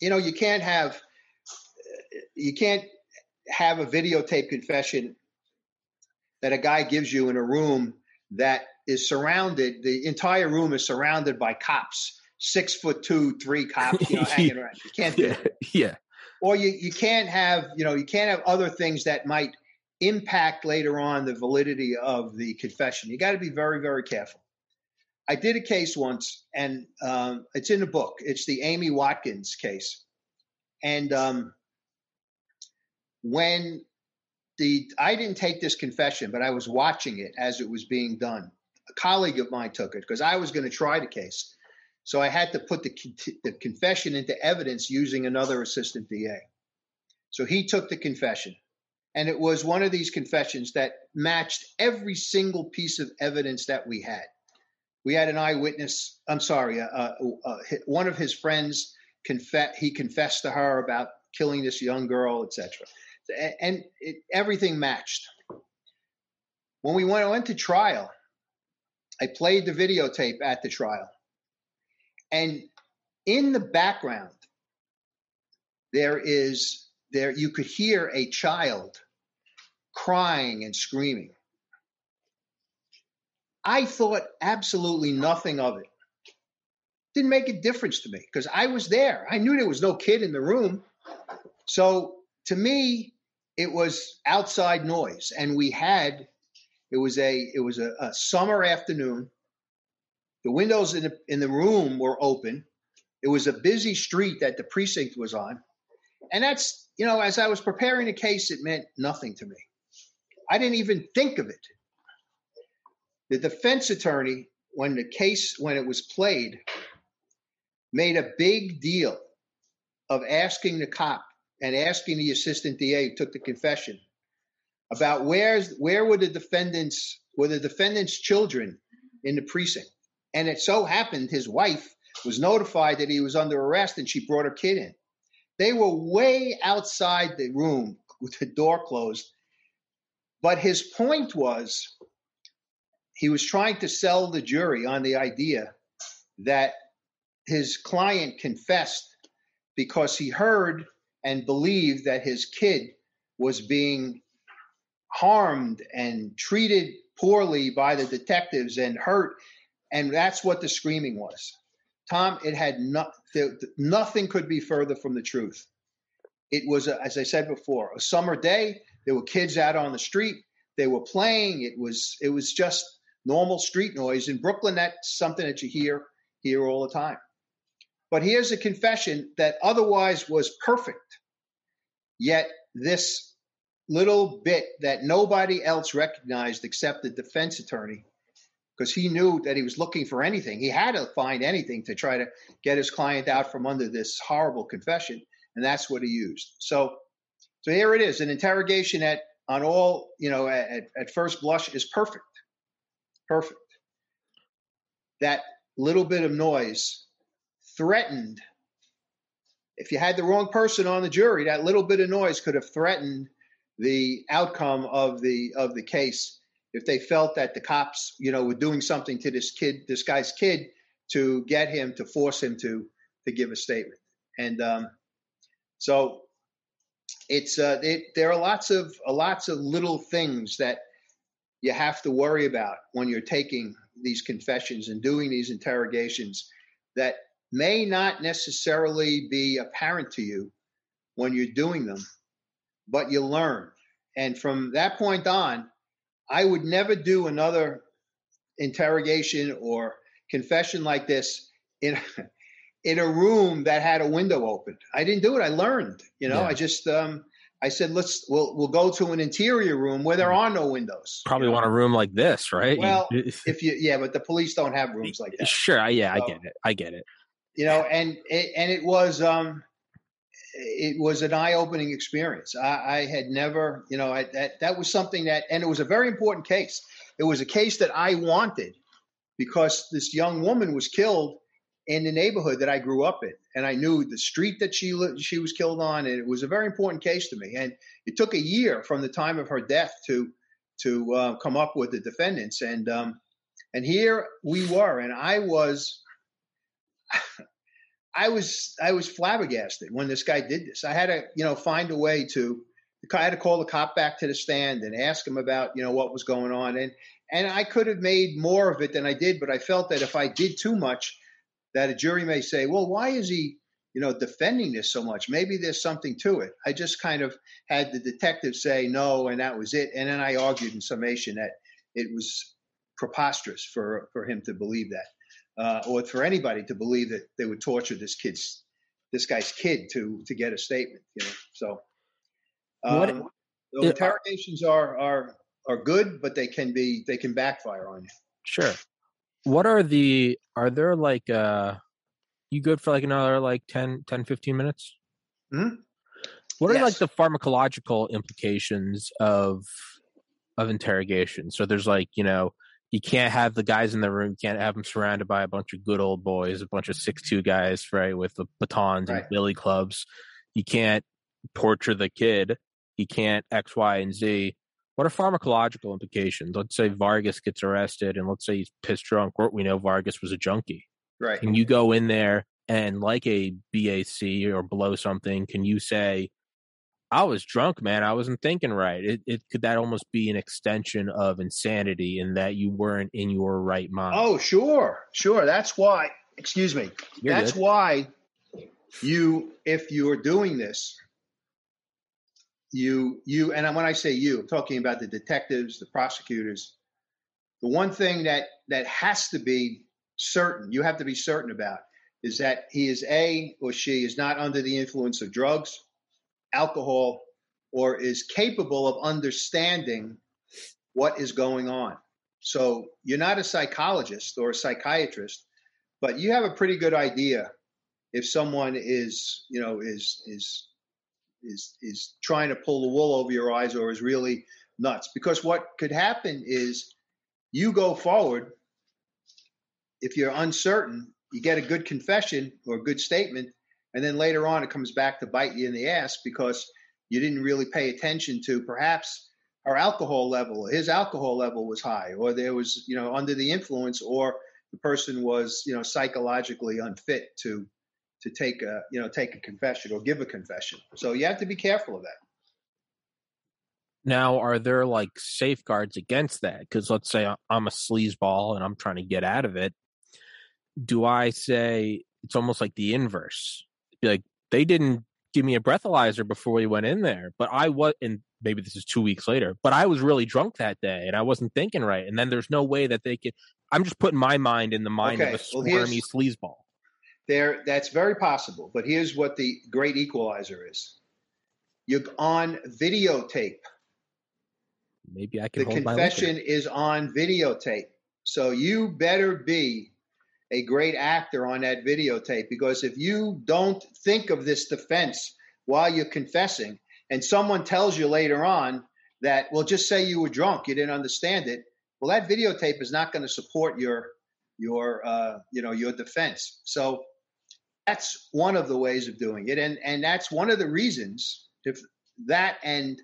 You know, you can't have you can't have a videotape confession that a guy gives you in a room that is surrounded. The entire room is surrounded by cops, six foot two, three cops, you know, <laughs> hanging around. You can't do Yeah. it. <laughs> Yeah. Or you, you can't have, you know, you can't have other things that might impact later on the validity of the confession. You got to be very, very careful. I did a case once, and um, it's in the book. It's the Amy Watkins case, and um, when the I didn't take this confession, but I was watching it as it was being done. A colleague of mine took it because I was going to try the case, so I had to put the, the confession into evidence using another assistant DA. So he took the confession, and it was one of these confessions that matched every single piece of evidence that we had. We had an eyewitness. I'm sorry, uh, uh, uh, one of his friends confess. He confessed to her about killing this young girl, etc. And it, everything matched. When we went, went to trial, I played the videotape at the trial, and in the background, there is there you could hear a child crying and screaming. I thought absolutely nothing of it. Didn't make a difference to me because I was there. I knew there was no kid in the room. So to me, it was outside noise. And we had it was a it was a, a summer afternoon. The windows in the in the room were open. It was a busy street that the precinct was on. And that's, you know, as I was preparing the case, it meant nothing to me. I didn't even think of it. The defense attorney, when the case, when it was played, made a big deal of asking the cop and asking the assistant DA who took the confession about where's where were the defendants were the defendants' children in the precinct. And it so happened his wife was notified that he was under arrest and she brought her kid in. They were way outside the room with the door closed. But his point was he was trying to sell the jury on the idea that his client confessed because he heard and believed that his kid was being harmed and treated poorly by the detectives and hurt. And that's what the screaming was. Tom, it had no, nothing could be further from the truth. It was, a, as I said before, a summer day. There were kids out on the street. They were playing. It was, it was just normal street noise in Brooklyn. That's something that you hear here all the time. But here's a confession that otherwise was perfect. Yet this little bit that nobody else recognized except the defense attorney because he knew that he was looking for anything. He had to find anything to try to get his client out from under this horrible confession, and that's what he used. So, so here it is, an interrogation at on all you know at, at first blush is perfect, perfect. That little bit of noise threatened. If you had the wrong person on the jury, that little bit of noise could have threatened the outcome of the of the case if they felt that the cops, you know, were doing something to this kid, this guy's kid, to get him to force him to to give a statement. And um, so it's uh, it, there are lots of uh, lots of little things that you have to worry about when you're taking these confessions and doing these interrogations that may not necessarily be apparent to you when you're doing them, but you learn. And from that point on, I would never do another interrogation or confession like this in <laughs> in a room that had a window open. I didn't do it. I learned. You know, Yeah. I just um, I said let's we'll we'll go to an interior room where there are no windows. Probably you know? want a room like this, right? Well, <laughs> If you yeah, but the police don't have rooms like that. sure, I- yeah, I get it. I get it. you know and it, and it was um it was an eye-opening experience i, I had never you know I, that that was something that and it was a very important case it was a case that i wanted because this young woman was killed in the neighborhood that i grew up in and i knew the street that she she was killed on and it was a very important case to me. And it took a year from the time of her death to to uh, come up with the defendants. And um and here we were and i was <sighs> I was I was flabbergasted when this guy did this. I had to you know find a way to I had to call the cop back to the stand and ask him about you know what was going on. And and I could have made more of it than I did, but I felt that if I did too much, that a jury may say, well, why is he, you know, defending this so much? Maybe there's something to it. I just kind of had the detective say no, and that was it. And then I argued in summation that it was preposterous for for him to believe that, uh, or for anybody to believe that they would torture this kid's this guy's kid to to get a statement. You know, so. Um, what, so interrogations are are are good, but they can be they can backfire on you. Sure. What are the are there like uh you good for like another like 10 10 15 minutes? Hmm? What yes. are like the pharmacological implications of of interrogation? So there's like, you know, you can't have the guys in the room, you can't have them surrounded by a bunch of good old boys, a bunch of six two guys, right, with the batons right. and billy clubs. You can't torture the kid. You can't X, Y, and Z what are pharmacological implications? Let's say Vargas gets arrested and let's say he's pissed drunk. We know Vargas was a junkie. Right. Can you go in there and like a BAC or blow something, can you say, I was drunk, man. I wasn't thinking right. It, it could that almost be an extension of insanity in that you weren't in your right mind. Oh, sure, sure. That's why. Excuse me. You're that's good. why you, if you are doing this, you you and when I say you, I'm talking about the detectives, the prosecutors. The one thing that that has to be certain, you have to be certain about, is that he is a or she is not under the influence of drugs, alcohol, or is capable of understanding what is going on. So you're not a psychologist or a psychiatrist, but you have a pretty good idea if someone is, you know, is is is is trying to pull the wool over your eyes or is really nuts. Because what could happen is you go forward. If you're uncertain, you get a good confession or a good statement, and then later on it comes back to bite you in the ass because you didn't really pay attention to perhaps our alcohol level. His alcohol level was high, or there was you know under the influence, or the person was you know psychologically unfit to to take a you know take a confession or give a confession. So you have to be careful of that. Now, are there like safeguards against that? Because let's say I'm a sleazeball and I'm trying to get out of it. Do I say it's almost like the inverse? Be like they didn't give me a breathalyzer before we went in there, but I was, and maybe this is two weeks later, but I was really drunk that day and I wasn't thinking right. And then there's no way that they could. I'm just putting my mind in the mind okay. of a squirmy well, sleazeball. There, that's very possible. But here's what the great equalizer is: you're on videotape. Maybe I can. The confession is on videotape, so you better be a great actor on that videotape because if you don't think of this defense while you're confessing, and someone tells you later on that, well, just say you were drunk, you didn't understand it. Well, that videotape is not going to support your your uh, you know your defense. So that's one of the ways of doing it, and and that's one of the reasons. If that and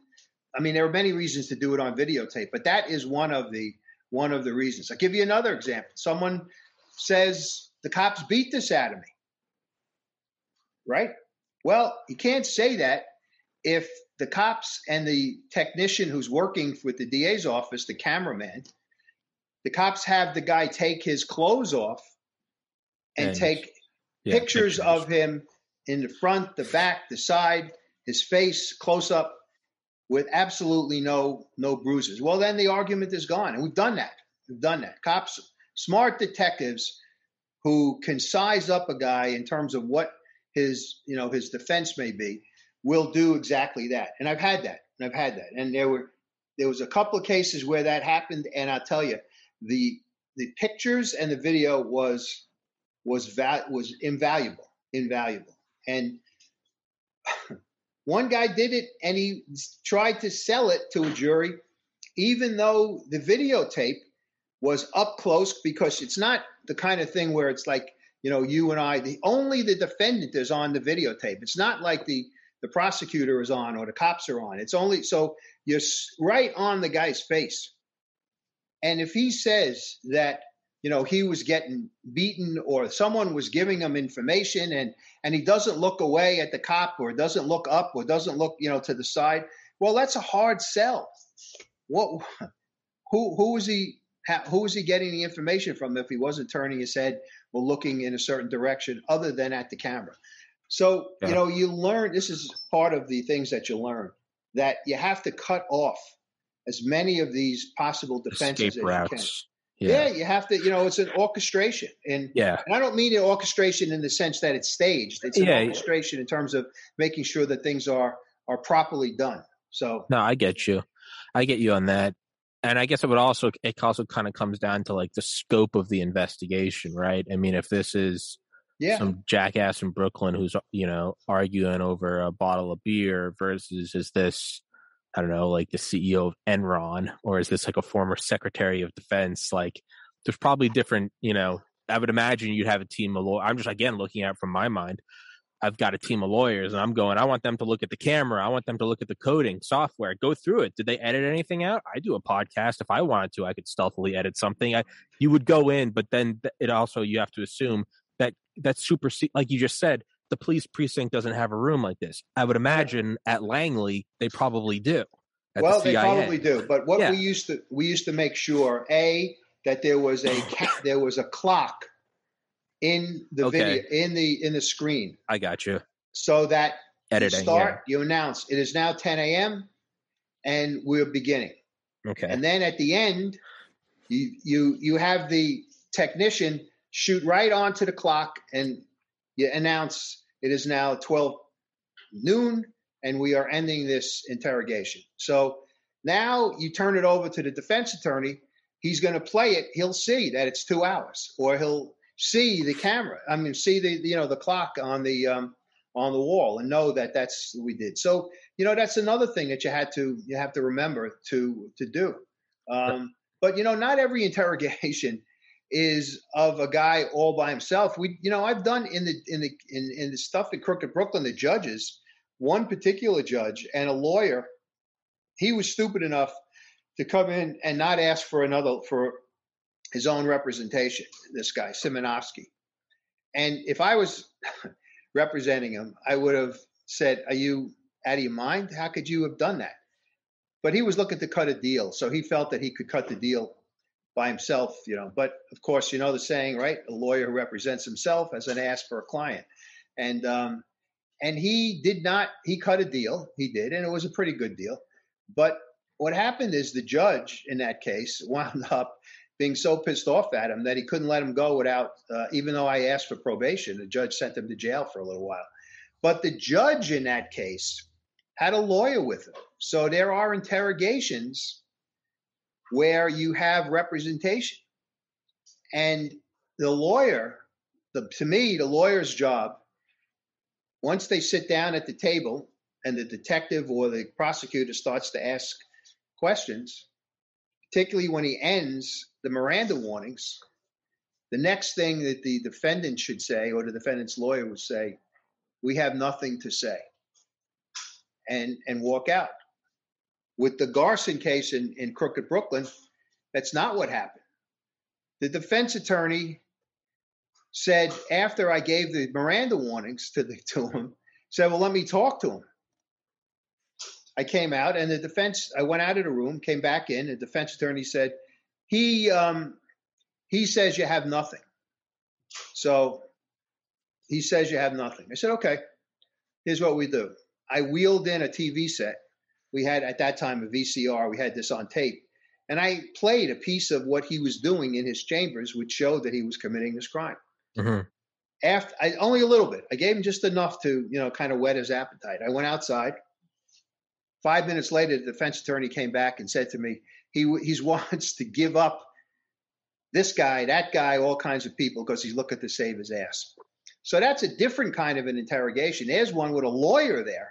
I mean, there are many reasons to do it on videotape, but that is one of the one of the reasons. I'll give you another example. Someone says the cops beat this out of me, right? Well, you can't say that if the cops and the technician who's working with the DA's office, the cameraman, the cops have the guy take his clothes off and, and take yeah, pictures, pictures of him in the front, the back, the side, his face close up with absolutely no no bruises. Well, then the argument is gone, and we've done that. We've done that. Cops, smart detectives who can size up a guy in terms of what his you know his defense may be, will do exactly that. And I've had that. And I've had that. And there were there was a couple of cases where that happened, and I'll tell you, the the pictures and the video was was va- was invaluable, invaluable. And one guy did it, and he tried to sell it to a jury, even though the videotape was up close because it's not the kind of thing where it's like you know you and I. The only the defendant is on the videotape. It's not like the the prosecutor is on or the cops are on. It's only so you're right on the guy's face. And if he says that you know he was getting beaten or someone was giving him information and and he doesn't look away at the cop or doesn't look up or doesn't look you know to the side well that's a hard sell what who who is he who was he getting the information from if he wasn't turning his head or looking in a certain direction other than at the camera? So, yeah. you know, you learn this is part of the things that you learn that you have to cut off as many of these possible defenses Escape as routes. you can. Yeah. yeah. you have to. You know, it's an orchestration, and yeah, and I don't mean an orchestration in the sense that it's staged. It's an yeah. orchestration in terms of making sure that things are are properly done. So no, I get you, I get you on that, and I guess it would also it also kind of comes down to like the scope of the investigation, right? I mean, if this is yeah. some jackass in Brooklyn who's you know arguing over a bottle of beer versus is this I don't know, like the CEO of Enron, or is this like a former Secretary of Defense? Like, there's probably different, you know. I would imagine you'd have a team of lawyers. I'm just again looking at it from my mind. I've got a team of lawyers, and I'm going. I want them to look at the camera. I want them to look at the coding software. Go through it. Did they edit anything out? I do a podcast. If I wanted to, I could stealthily edit something. I, you would go in, but then it also you have to assume that that super like you just said the police precinct doesn't have a room like this. I would imagine at Langley they probably do. Well, the they probably do. But what yeah. we used to we used to make sure a that there was a <coughs> there was a clock in the okay. video in the in the screen. I got you. So that editing you start yeah. you announce it is now 10 a.m. and we're beginning. Okay. And then at the end, you you you have the technician shoot right onto the clock and you announce it is now 12 noon and we are ending this interrogation. So now you turn it over to the defense attorney. He's going to play it. He'll see that it's two hours, or he'll see the camera. I mean, see the you know the clock on the um, on the wall and know that that's what we did. So you know that's another thing that you had to you have to remember to to do. Um, but you know, not every <laughs> interrogation is of a guy all by himself. We, you know, I've done in the in the in, in the stuff in Crooked Brooklyn, the judges, one particular judge and a lawyer, he was stupid enough to come in and not ask for another for his own representation. This guy Siminovsky, and if I was <laughs> representing him, I would have said, "Are you out of your mind? How could you have done that?" But he was looking to cut a deal, so he felt that he could cut the deal by himself, you know. But of course, you know the saying, right? A lawyer who represents himself has an ass for a client, and um, and he did not. He cut a deal. He did, and it was a pretty good deal. But what happened is the judge in that case <laughs> wound up being so pissed off at him that he couldn't let him go without, uh, even though I asked for probation. The judge sent him to jail for a little while. But the judge in that case had a lawyer with him. So there are interrogations where you have representation. And the lawyer, the, to me, the lawyer's job, once they sit down at the table and the detective or the prosecutor starts to ask questions, particularly when he ends the Miranda warnings, the next thing that the defendant should say or the defendant's lawyer would say, we have nothing to say and and walk out with the Garson case in, in Crooked Brooklyn, that's not what happened. The defense attorney said after I gave the Miranda warnings to the to him, said, "Well, let me talk to him." I came out, and the defense. I went out of the room, came back in. The defense attorney said, "He um, he says you have nothing." So he says you have nothing. I said, "Okay." Here's what we do. I wheeled in a TV set we had at that time a VCR. We had this on tape, and I played a piece of what he was doing in his chambers, which showed that he was committing this crime. Mm-hmm. After I, only a little bit, I gave him just enough to you know kind of whet his appetite. I went outside. Five minutes later, the defense attorney came back and said to me, he he <laughs> wants to give up this guy, that guy, all kinds of people because he's looking to save his ass. So that's a different kind of an interrogation. There's one with a lawyer there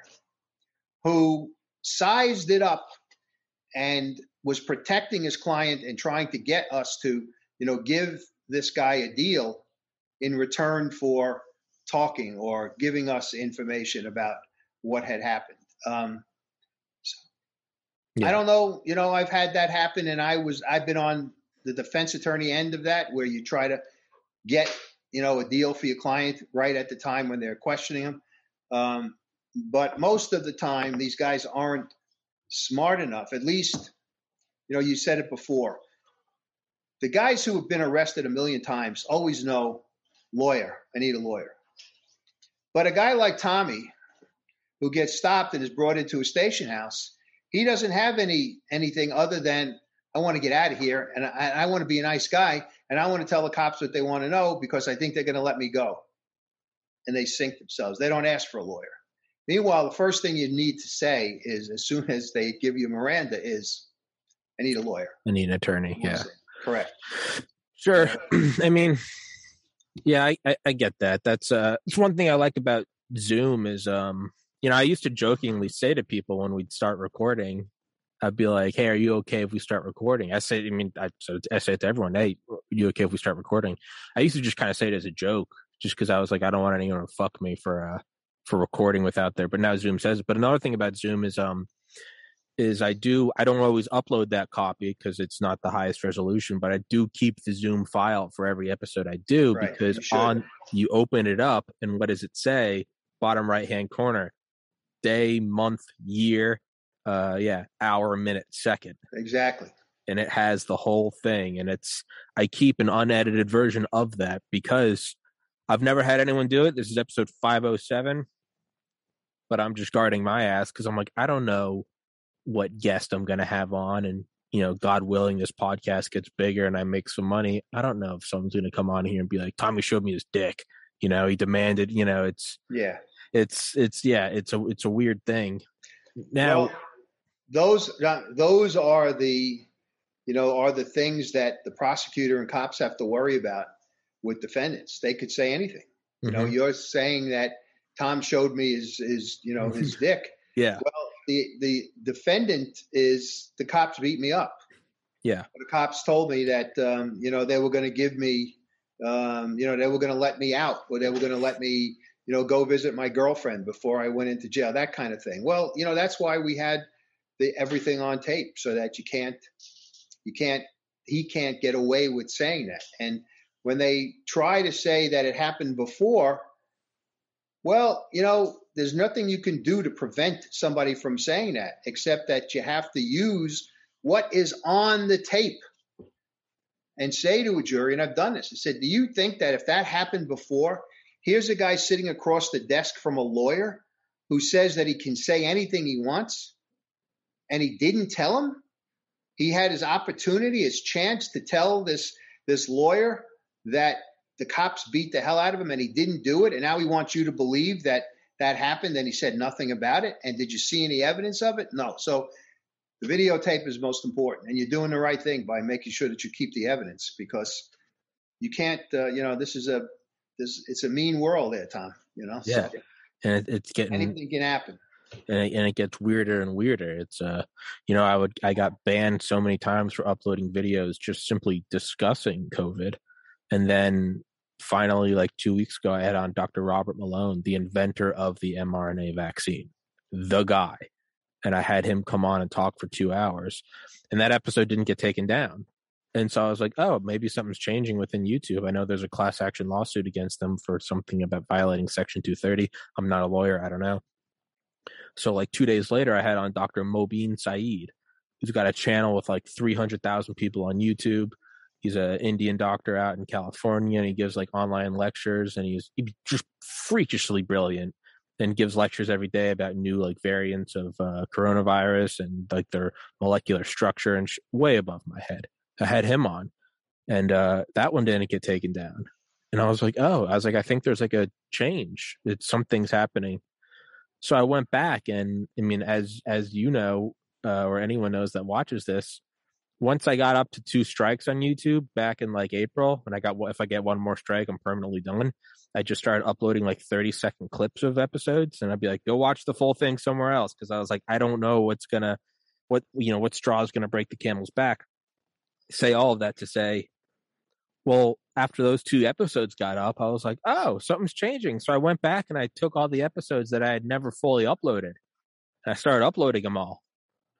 who sized it up and was protecting his client and trying to get us to, you know, give this guy a deal in return for talking or giving us information about what had happened. Um, so yeah. I don't know. You know, I've had that happen, and I was I've been on the defense attorney end of that, where you try to get you know a deal for your client right at the time when they're questioning him. Um, but most of the time, these guys aren't smart enough. At least, you know, you said it before. the guys who have been arrested a million times always know lawyer. I need a lawyer. But a guy like Tommy, who gets stopped and is brought into a station house, he doesn't have any anything other than I want to get out of here and I, I want to be a nice guy and I want to tell the cops what they want to know because I think they're going to let me go. And they sink themselves. They don't ask for a lawyer. Meanwhile, the first thing you need to say is as soon as they give you Miranda is I need a lawyer. I need an attorney. Yeah. Correct. Sure. <clears throat> I mean, yeah, I, I, I get that. That's uh, it's one thing I like about Zoom is um, you know, I used to jokingly say to people when we'd start recording, I'd be like, "Hey, are you okay if we start recording?" I say, I mean, I, so I say it to everyone, "Hey, are you okay if we start recording?" I used to just kind of say it as a joke, just because I was like, I don't want anyone to fuck me for uh for recording without there. But now Zoom says it. But another thing about Zoom is um is I do I don't always upload that copy because it's not the highest resolution, but I do keep the Zoom file for every episode I do Right, because you on you open it up and what does it say? Bottom right hand corner, day, month, year, uh yeah, hour, minute, second. Exactly. And it has the whole thing. And it's I keep an unedited version of that because I've never had anyone do it. This is episode five oh seven. But I'm just guarding my ass because I'm like, I don't know what guest I'm going to have on. And, you know, God willing, this podcast gets bigger and I make some money. I don't know if someone's going to come on here and be like, Tommy showed me his dick. You know, he demanded, you know, it's, Yeah. it's, it's, yeah, it's a, it's a weird thing. Now, well, those uh, those are the you know are the things that the prosecutor and cops have to worry about with defendants. They could say anything. You know, Mhm. you're saying that Tom showed me his his you know his <laughs> dick. yeah, Well, the the defendant is the cops beat me up. Yeah. The cops told me that um, you know they were going to give me um, you know they were going to let me out or they were going to let me you know go visit my girlfriend before I went into jail that kind of thing. Well, you know that's why we had the everything on tape so that you can't you can't he can't get away with saying that. And when they try to say that it happened before, well, you know, there's nothing you can do to prevent somebody from saying that except that you have to use what is on the tape and say to a jury, and I've done this, I said, Do you think that if that happened before, here's a guy sitting across the desk from a lawyer who says that he can say anything he wants and he didn't tell him? He had his opportunity, his chance to tell this this lawyer that the cops beat the hell out of him and he didn't do it. And now he wants you to believe that that happened and he said nothing about it. And did you see any evidence of it? No. So the videotape is most important. And you're doing the right thing by making sure that you keep the evidence because you can't uh, you know this is a this it's a mean world there tom you know? Yeah. so and it, it's getting anything can happen. And it, and it gets weirder and weirder. It's uh, you know, I would I got banned so many times for uploading videos just simply discussing COVID, and then finally, like two weeks ago, I had on Dr. Robert Malone, the inventor of the mRNA vaccine, the guy, and I had him come on and talk for two hours, and that episode didn't get taken down. And so I was like, oh, maybe something's changing within YouTube. I know there's a class action lawsuit against them for something about violating Section 230. I'm not a lawyer. I don't know. So like two days later, I had on Dr. Mobeen Syed, who's got a channel with like 300,000 people on YouTube. He's an Indian doctor out in California, and he gives like online lectures, and he's, he's just freakishly brilliant, and gives lectures every day about new like variants of uh, coronavirus and like their molecular structure, and sh- way above my head. I had him on, and uh, that one didn't get taken down, and I was like, oh, I was like, I think there's like a change. It's something's happening so I went back and I mean, as as you know, uh, or anyone knows that watches this, once I got up to two strikes on YouTube back in like April, and I got if I get one more strike, I'm permanently done. I just started uploading like 30 second clips of episodes, and I'd be like, go watch the full thing somewhere else because I was like, I don't know what's gonna, what you know, what straw is gonna break the camel's back. Say all of that to say, well, after those two episodes got up, I was like, oh, something's changing. So I went back and I took all the episodes that I had never fully uploaded. And I started uploading them all.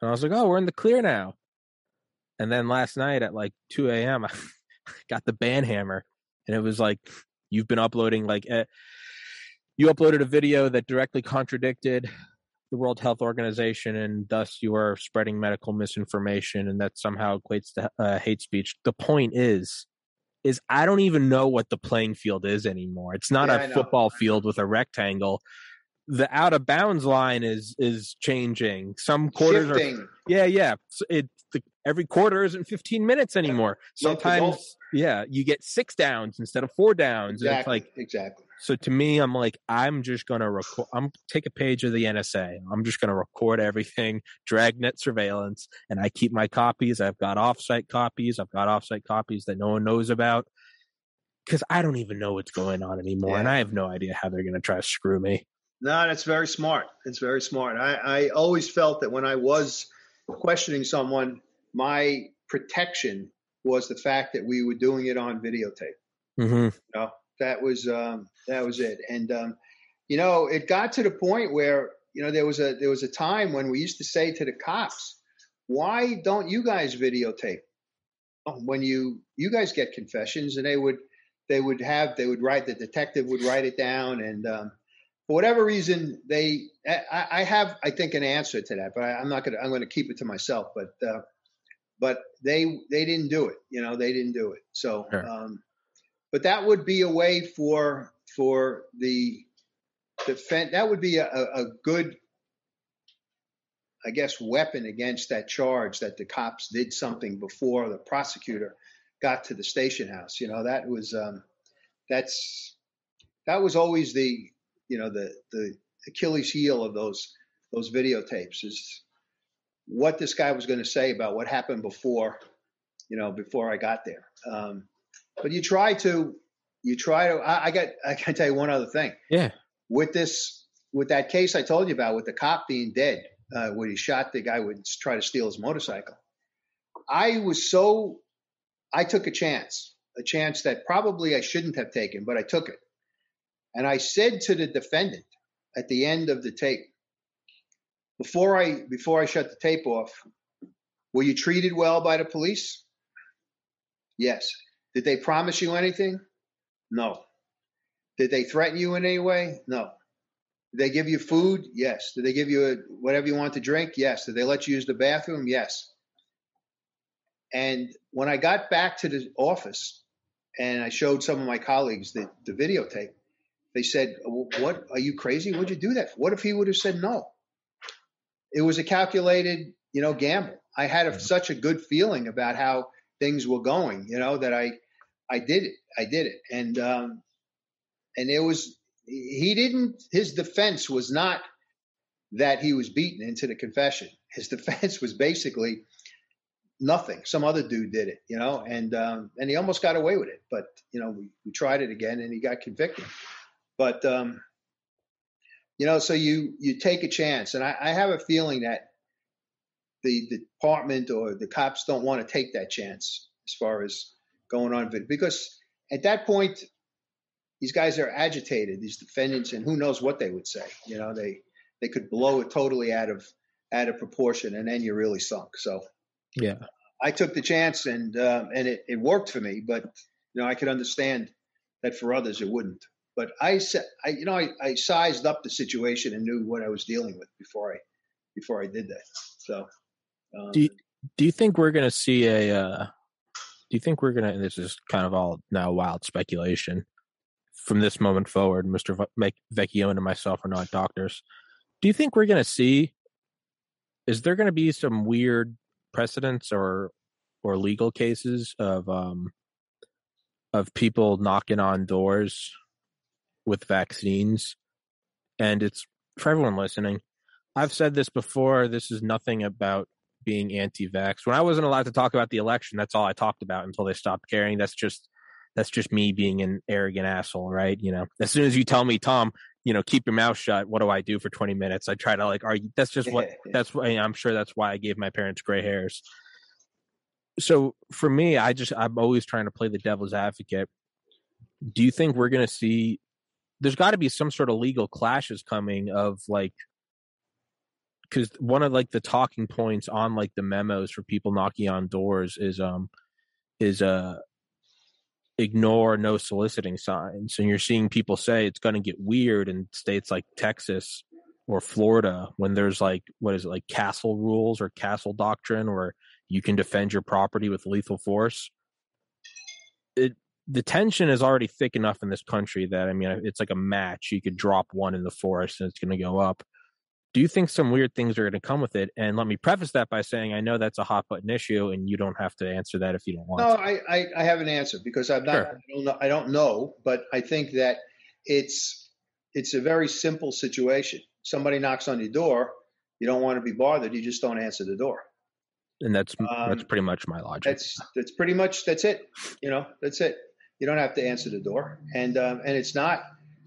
And I was like, oh, we're in the clear now. And then last night at like 2 a.m., <laughs> I got the ban hammer. And it was like, you've been uploading like, eh, you uploaded a video that directly contradicted the World Health Organization, and thus you are spreading medical misinformation, and that somehow equates to uh, hate speech. The point is, is I don't even know what the playing field is anymore. It's not Yeah, a football field with a rectangle. The out of bounds line is is changing. Some quarters are Shifting. yeah, yeah. It the, every quarter isn't 15 minutes anymore. Yeah, Sometimes, yeah, you get six downs instead of four downs. Exactly. like, exactly. so to me, I'm like, I'm just gonna record. I'm take a page of the NSA. I'm just gonna record everything, dragnet surveillance, and I keep my copies. I've got offsite copies. I've got offsite copies that no one knows about because I don't even know what's going on anymore, and I have no idea how they're gonna try to screw me. No, that's very smart. It's very smart. I, I always felt that when I was questioning someone, my protection was the fact that we were doing it on videotape. Mm-hmm. You know, that was um, that was it. And um, you know, it got to the point where you know there was a there was a time when we used to say to the cops, "Why don't you guys videotape Oh, when you you guys get confessions?" And they would they would have they would write the detective would write it down, and um, for whatever reason they I, I have I think an answer to that, but I, I'm not gonna I'm gonna keep it to myself. But uh, but they they didn't do it. You know, they didn't do it. So. Sure. Um, but that would be a way for for the defense. That would be a, a good, I guess, weapon against that charge that the cops did something before the prosecutor got to the station house. You know, that was um, that's that was always the you know the the Achilles heel of those those videotapes is what this guy was going to say about what happened before you know before I got there. Um, but you try to you try to I, I got <laughs> I can tell you one other thing Yeah. with this with that case I told you about with the cop being dead uh, when he shot the guy would try to steal his motorcycle. I was so I took a chance, a chance that probably I shouldn't have taken, but I took it. And I said to the defendant at the end of the tape, before I before I shut the tape off, were you treated well by the police? Yes. Did they promise you anything? No. Did they threaten you in any way? No. Did they give you food? Yes. Did they give you a, whatever you want to drink? Yes. Did they let you use the bathroom? Yes. And when I got back to the office and I showed some of my colleagues the, the videotape, they said, What are you crazy? What'd you do that for? What if he would have said no? It was a calculated, you know, gamble. I had a, such a good feeling about how things were going, you know, that I I did it. I did it. And um and it was he didn't his defense was not that he was beaten into the confession. His <laughs> defense was basically nothing. Some other dude did it, you know, and um, and he almost got away with it. But you know, we, we tried it again, and he got convicted. But um, you know, so you you take a chance, and I, I have a feeling that the, the department or the cops don't want to take that chance as far as going on because at that point these guys are agitated these defendants and who knows what they would say. You know they they could blow it totally out of out of proportion and then you're really sunk. So Yeah. i took the chance and um, and it, it worked for me but you know i could understand that for others it wouldn't but i said i you know I, I sized up the situation and knew what i was dealing with before i before i did that so um, Do you, do you think we're going to see a? Uh, do you think we're going to? This is kind of all now wild speculation. From this moment forward, Mister Vecchione and myself are not doctors. Do you think we're going to see? Is there going to be some weird precedents or or legal cases of um of people knocking on doors with vaccines? And it's for everyone listening. I've said this before. This is nothing about being anti-vax. When I wasn't allowed to talk about the election, that's all I talked about until they stopped caring. That's just that's just me being an arrogant asshole, right? You know, as soon as you tell me, Tom, you know, keep your mouth shut. What do I do for 20 minutes? I try to like argue. That's just what <laughs> that's why I'm sure that's why I gave my parents gray hairs. So for me, I just I'm always trying to play the devil's advocate. Do you think we're going to see there's got to be some sort of legal clashes coming of like because one of like the talking points on like the memos for people knocking on doors is um is uh ignore no soliciting signs and you're seeing people say it's going to get weird in states like texas or Florida when there's like what is it like castle rules or castle doctrine where you can defend your property with lethal force. The tension is already thick enough in this country that I mean it's like a match. You could drop one in the forest and it's going to go up. Do you think some weird things are going to come with it? And let me preface that by saying I know that's a hot button issue, and you don't have to answer that if you don't want. No, to. I, I, I have an answer because I'm not. Sure. I, don't know, I don't know, but I think that it's it's a very simple situation. Somebody knocks on your door, you don't want to be bothered. You just don't answer the door. and that's Um, that's pretty much my logic. That's that's pretty much that's it. You know, that's it. You don't have to answer the door, and um, and it's not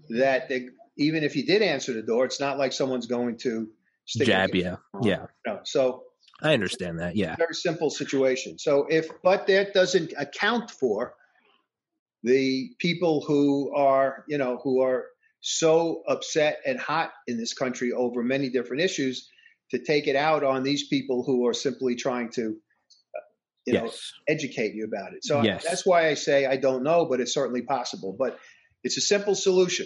that they, even if you did answer the door, it's not like someone's going to stick Jab you. Yeah, No, so I understand that. Yeah, very simple situation. So if, but that doesn't account for the people who are, you know, who are so upset and hot in this country over many different issues to take it out on these people who are simply trying to, you know, yes. educate you about it. So Yes. that's why I say I don't know, but it's certainly possible. But it's a simple solution.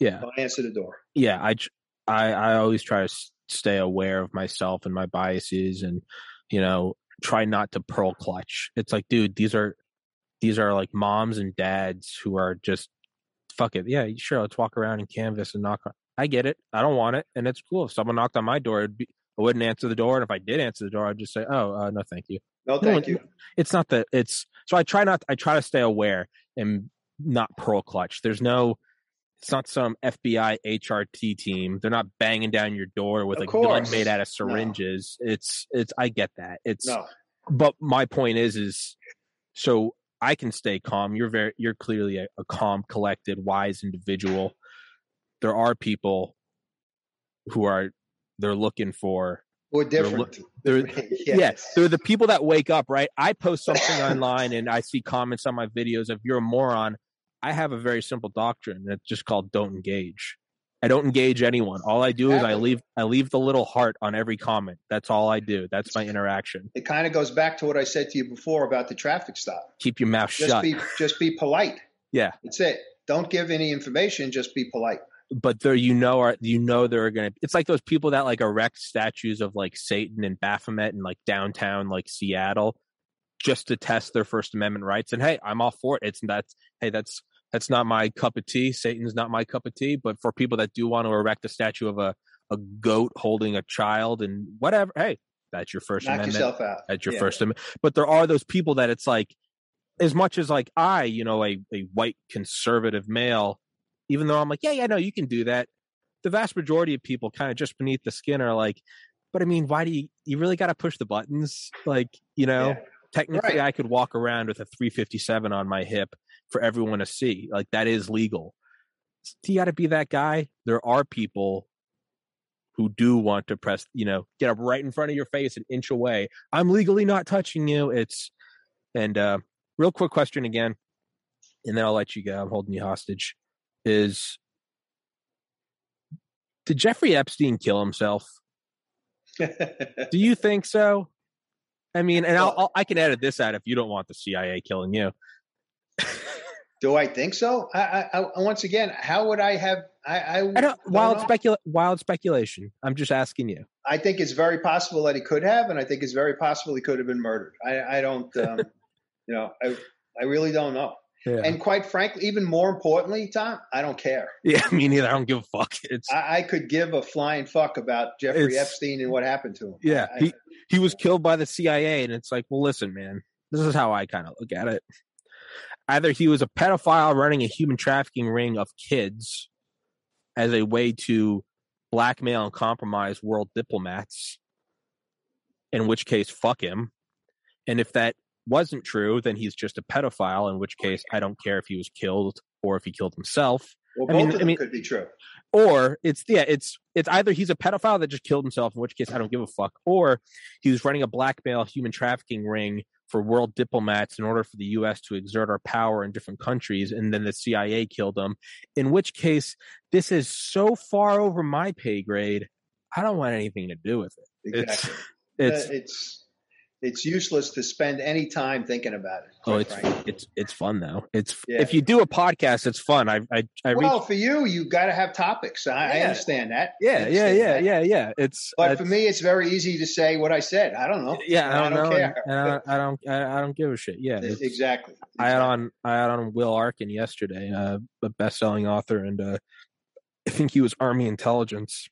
Yeah. Don't answer the door. yeah I, I i always try to stay aware of myself and my biases and you know try not to pearl clutch it's like dude these are these are like moms and dads who are just fuck it yeah sure let's walk around and canvas and knock on i get it i don't want it and it's cool if someone knocked on my door it'd be i wouldn't answer the door and if i did answer the door i'd just say oh uh, no thank you. No, No, thank you. it's not that it's so i try not i try to stay aware and not pearl clutch. There's no it's not some fbi hrt team. They're not banging down your door with Of a gun made out of syringes. It's it's i get that. It's No. but my point is is so i can stay calm. You're very you're clearly a, a calm collected wise individual. There are people who are they're looking for Or They're different. they're <laughs> yes. yeah, they're the people that wake up, right? I post something online and I see comments on my videos of you're a moron. I have a very simple doctrine that's just called don't engage. I don't engage anyone. All I do is I leave I leave the little heart on every comment. That's all I do. That's my interaction. It kind of goes back to what I said to you before about the traffic stop. Keep your mouth Just shut. be just be polite. Yeah. That's it. Don't give any information. Just be polite. But there you know are you know they're gonna it's like those people that like erect statues of like satan and baphomet and like downtown like seattle just to test their first amendment rights and hey i'm all for it it's that's hey that's that's not my cup of tea satan's not my cup of tea but for people that do want to erect a statue of a a goat holding a child and whatever hey that's your first Knock amendment yourself out. at your Yeah. first amendment but there are those people that it's like as much as like i you know a, a white conservative male even though i'm like yeah yeah no you can do that. The vast majority of people kind of just beneath the skin are like but i mean why do you you really got to push the buttons? Like you know Yeah. technically Right. i could walk around with a 357 on my hip for everyone to see like that is legal. Do you got to be that guy. There are people who do want to press you know get up right in front of your face an inch away. I'm legally not touching you. It's and uh real quick question again and then i'll let you go. I'm holding you hostage is did jeffrey epstein kill himself <laughs> do you think so i mean and I'll, I'll i can edit this out if you don't want the cia killing you <laughs> Do I think so? I, I, I once again, how would I have? I, I, i don't wild know. specula- wild speculation i'm just asking you I think it's very possible that he could have, and I think it's very possible he could have been murdered. I, I don't, um, <laughs> you know, I, I really don't know. Yeah And quite frankly, even more importantly, Tom, I don't care. <laughs> yeah me neither i don't give a fuck it's I, I could give a flying fuck about Jeffrey Epstein and what happened to him. Yeah, I- he he was killed by the CIA, and it's like, well, listen, man, this is how I kind of look at it. Either he was a pedophile running a human trafficking ring of kids as a way to blackmail and compromise world diplomats, in which case, fuck him. And if that wasn't true, then he's just a pedophile, in which case, I don't care if he was killed or if he killed himself well, I both mean- of I them mean- could be true. or it's yeah it's it's either he's a pedophile that just killed himself in which case i don't give a fuck or he was running a blackmail human trafficking ring for world diplomats in order for the us to exert our power in different countries and then the cia killed him in which case this is so far over my pay grade i don't want anything to do with it Exactly. it's it's Uh, it's it's useless to spend any time thinking about it. Oh, it's frankly. it's it's fun though. It's Yeah. if you do a podcast, it's fun. I I I reach, well, for you, you got to have topics. I, I understand that. Yeah yeah understand yeah that. yeah yeah. It's But it's- for me, it's very easy to say what I said. I don't know. yeah, I don't, I don't know. care. And I don't I don't I, don't give a shit. Yeah, it's- exactly. I had on I had on Will Arkin yesterday, uh, a best-selling author, and uh, I think he was Army intelligence.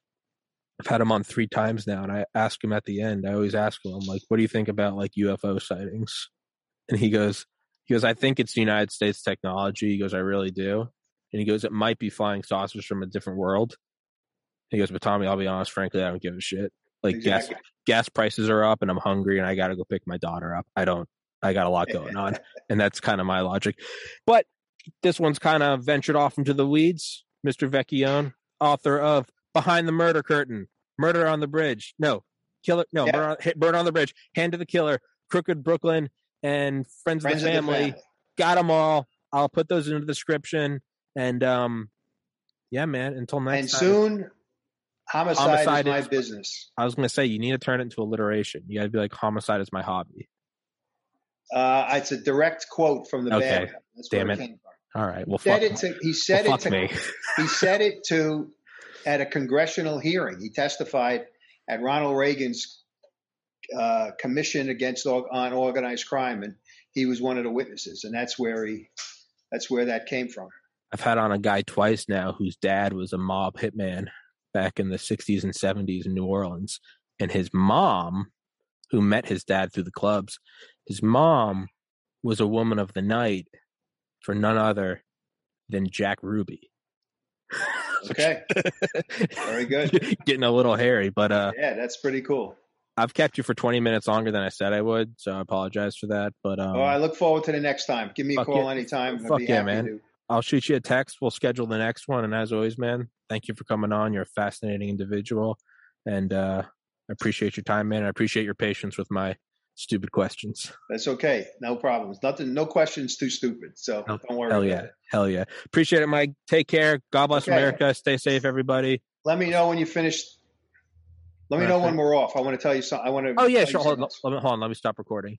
I've had him on three times now, and I ask him at the end. I always ask him, I'm like, "What do you think about like UFO sightings?" And he goes, "He goes, I think it's the United States technology." He goes, "I really do," and he goes, "It might be flying saucers from a different world." He goes, "But Tommy, I'll be honest, frankly, I don't give a shit. Like Exactly. gas gas prices are up, and I'm hungry, and I got to go pick my daughter up. I don't. I got a lot going on." <laughs> and that's kind of my logic. But this one's kind of ventured off into the weeds. Mr. Vecchione, author of Behind the Murder Curtain, Murder on the Bridge, no, Killer, no, Yeah. Murder, on, Hit- Burn on the Bridge, Hand of the Killer, Crooked Brooklyn, and Friends, Friends of the of the Family. family. Got them all. I'll put those in the description. And um, yeah, man. Until next time. And time. soon, homicide, Homicide is my is- business. I was going to say you need to turn it into alliteration. You got to be like homicide is my hobby. Uh, it's a direct quote from the Okay. guy. That's Damn it. it. All right. Well, Said fuck, it to, he said well, it to me. he said it to at a congressional hearing. He testified at Ronald Reagan's uh, commission against on organized crime, and he was one of the witnesses. And that's where he that's where that came from. I've had on a guy twice now whose dad was a mob hitman back in the 60s and 70s in New Orleans. And his mom, who met his dad through the clubs, his mom was a woman of the night for none other than Jack Ruby. Okay, very good. <laughs> Getting a little hairy, but uh, Yeah, that's pretty cool. I've kept you for 20 minutes longer than I said I would, so I apologize for that. But um, oh, I look forward to the next time. Give me a call yeah. anytime. Fuck be yeah, happy man. to. I'll shoot you a text. We'll schedule the next one. And as always, man, thank you for coming on. You're a fascinating individual. And uh, I appreciate your time, man. I appreciate your patience with my stupid questions. That's okay. No problems. Nothing. No questions too stupid. So don't worry. Hell about yeah. it. Hell yeah. Appreciate it, Mike. Take care. God bless Okay. America. Stay safe, everybody. Let me know when you finish. Let me know when we're off. I want to tell you something. I want to. Oh, yeah, sure. Hold on. else. Let me, hold on. Let me stop recording.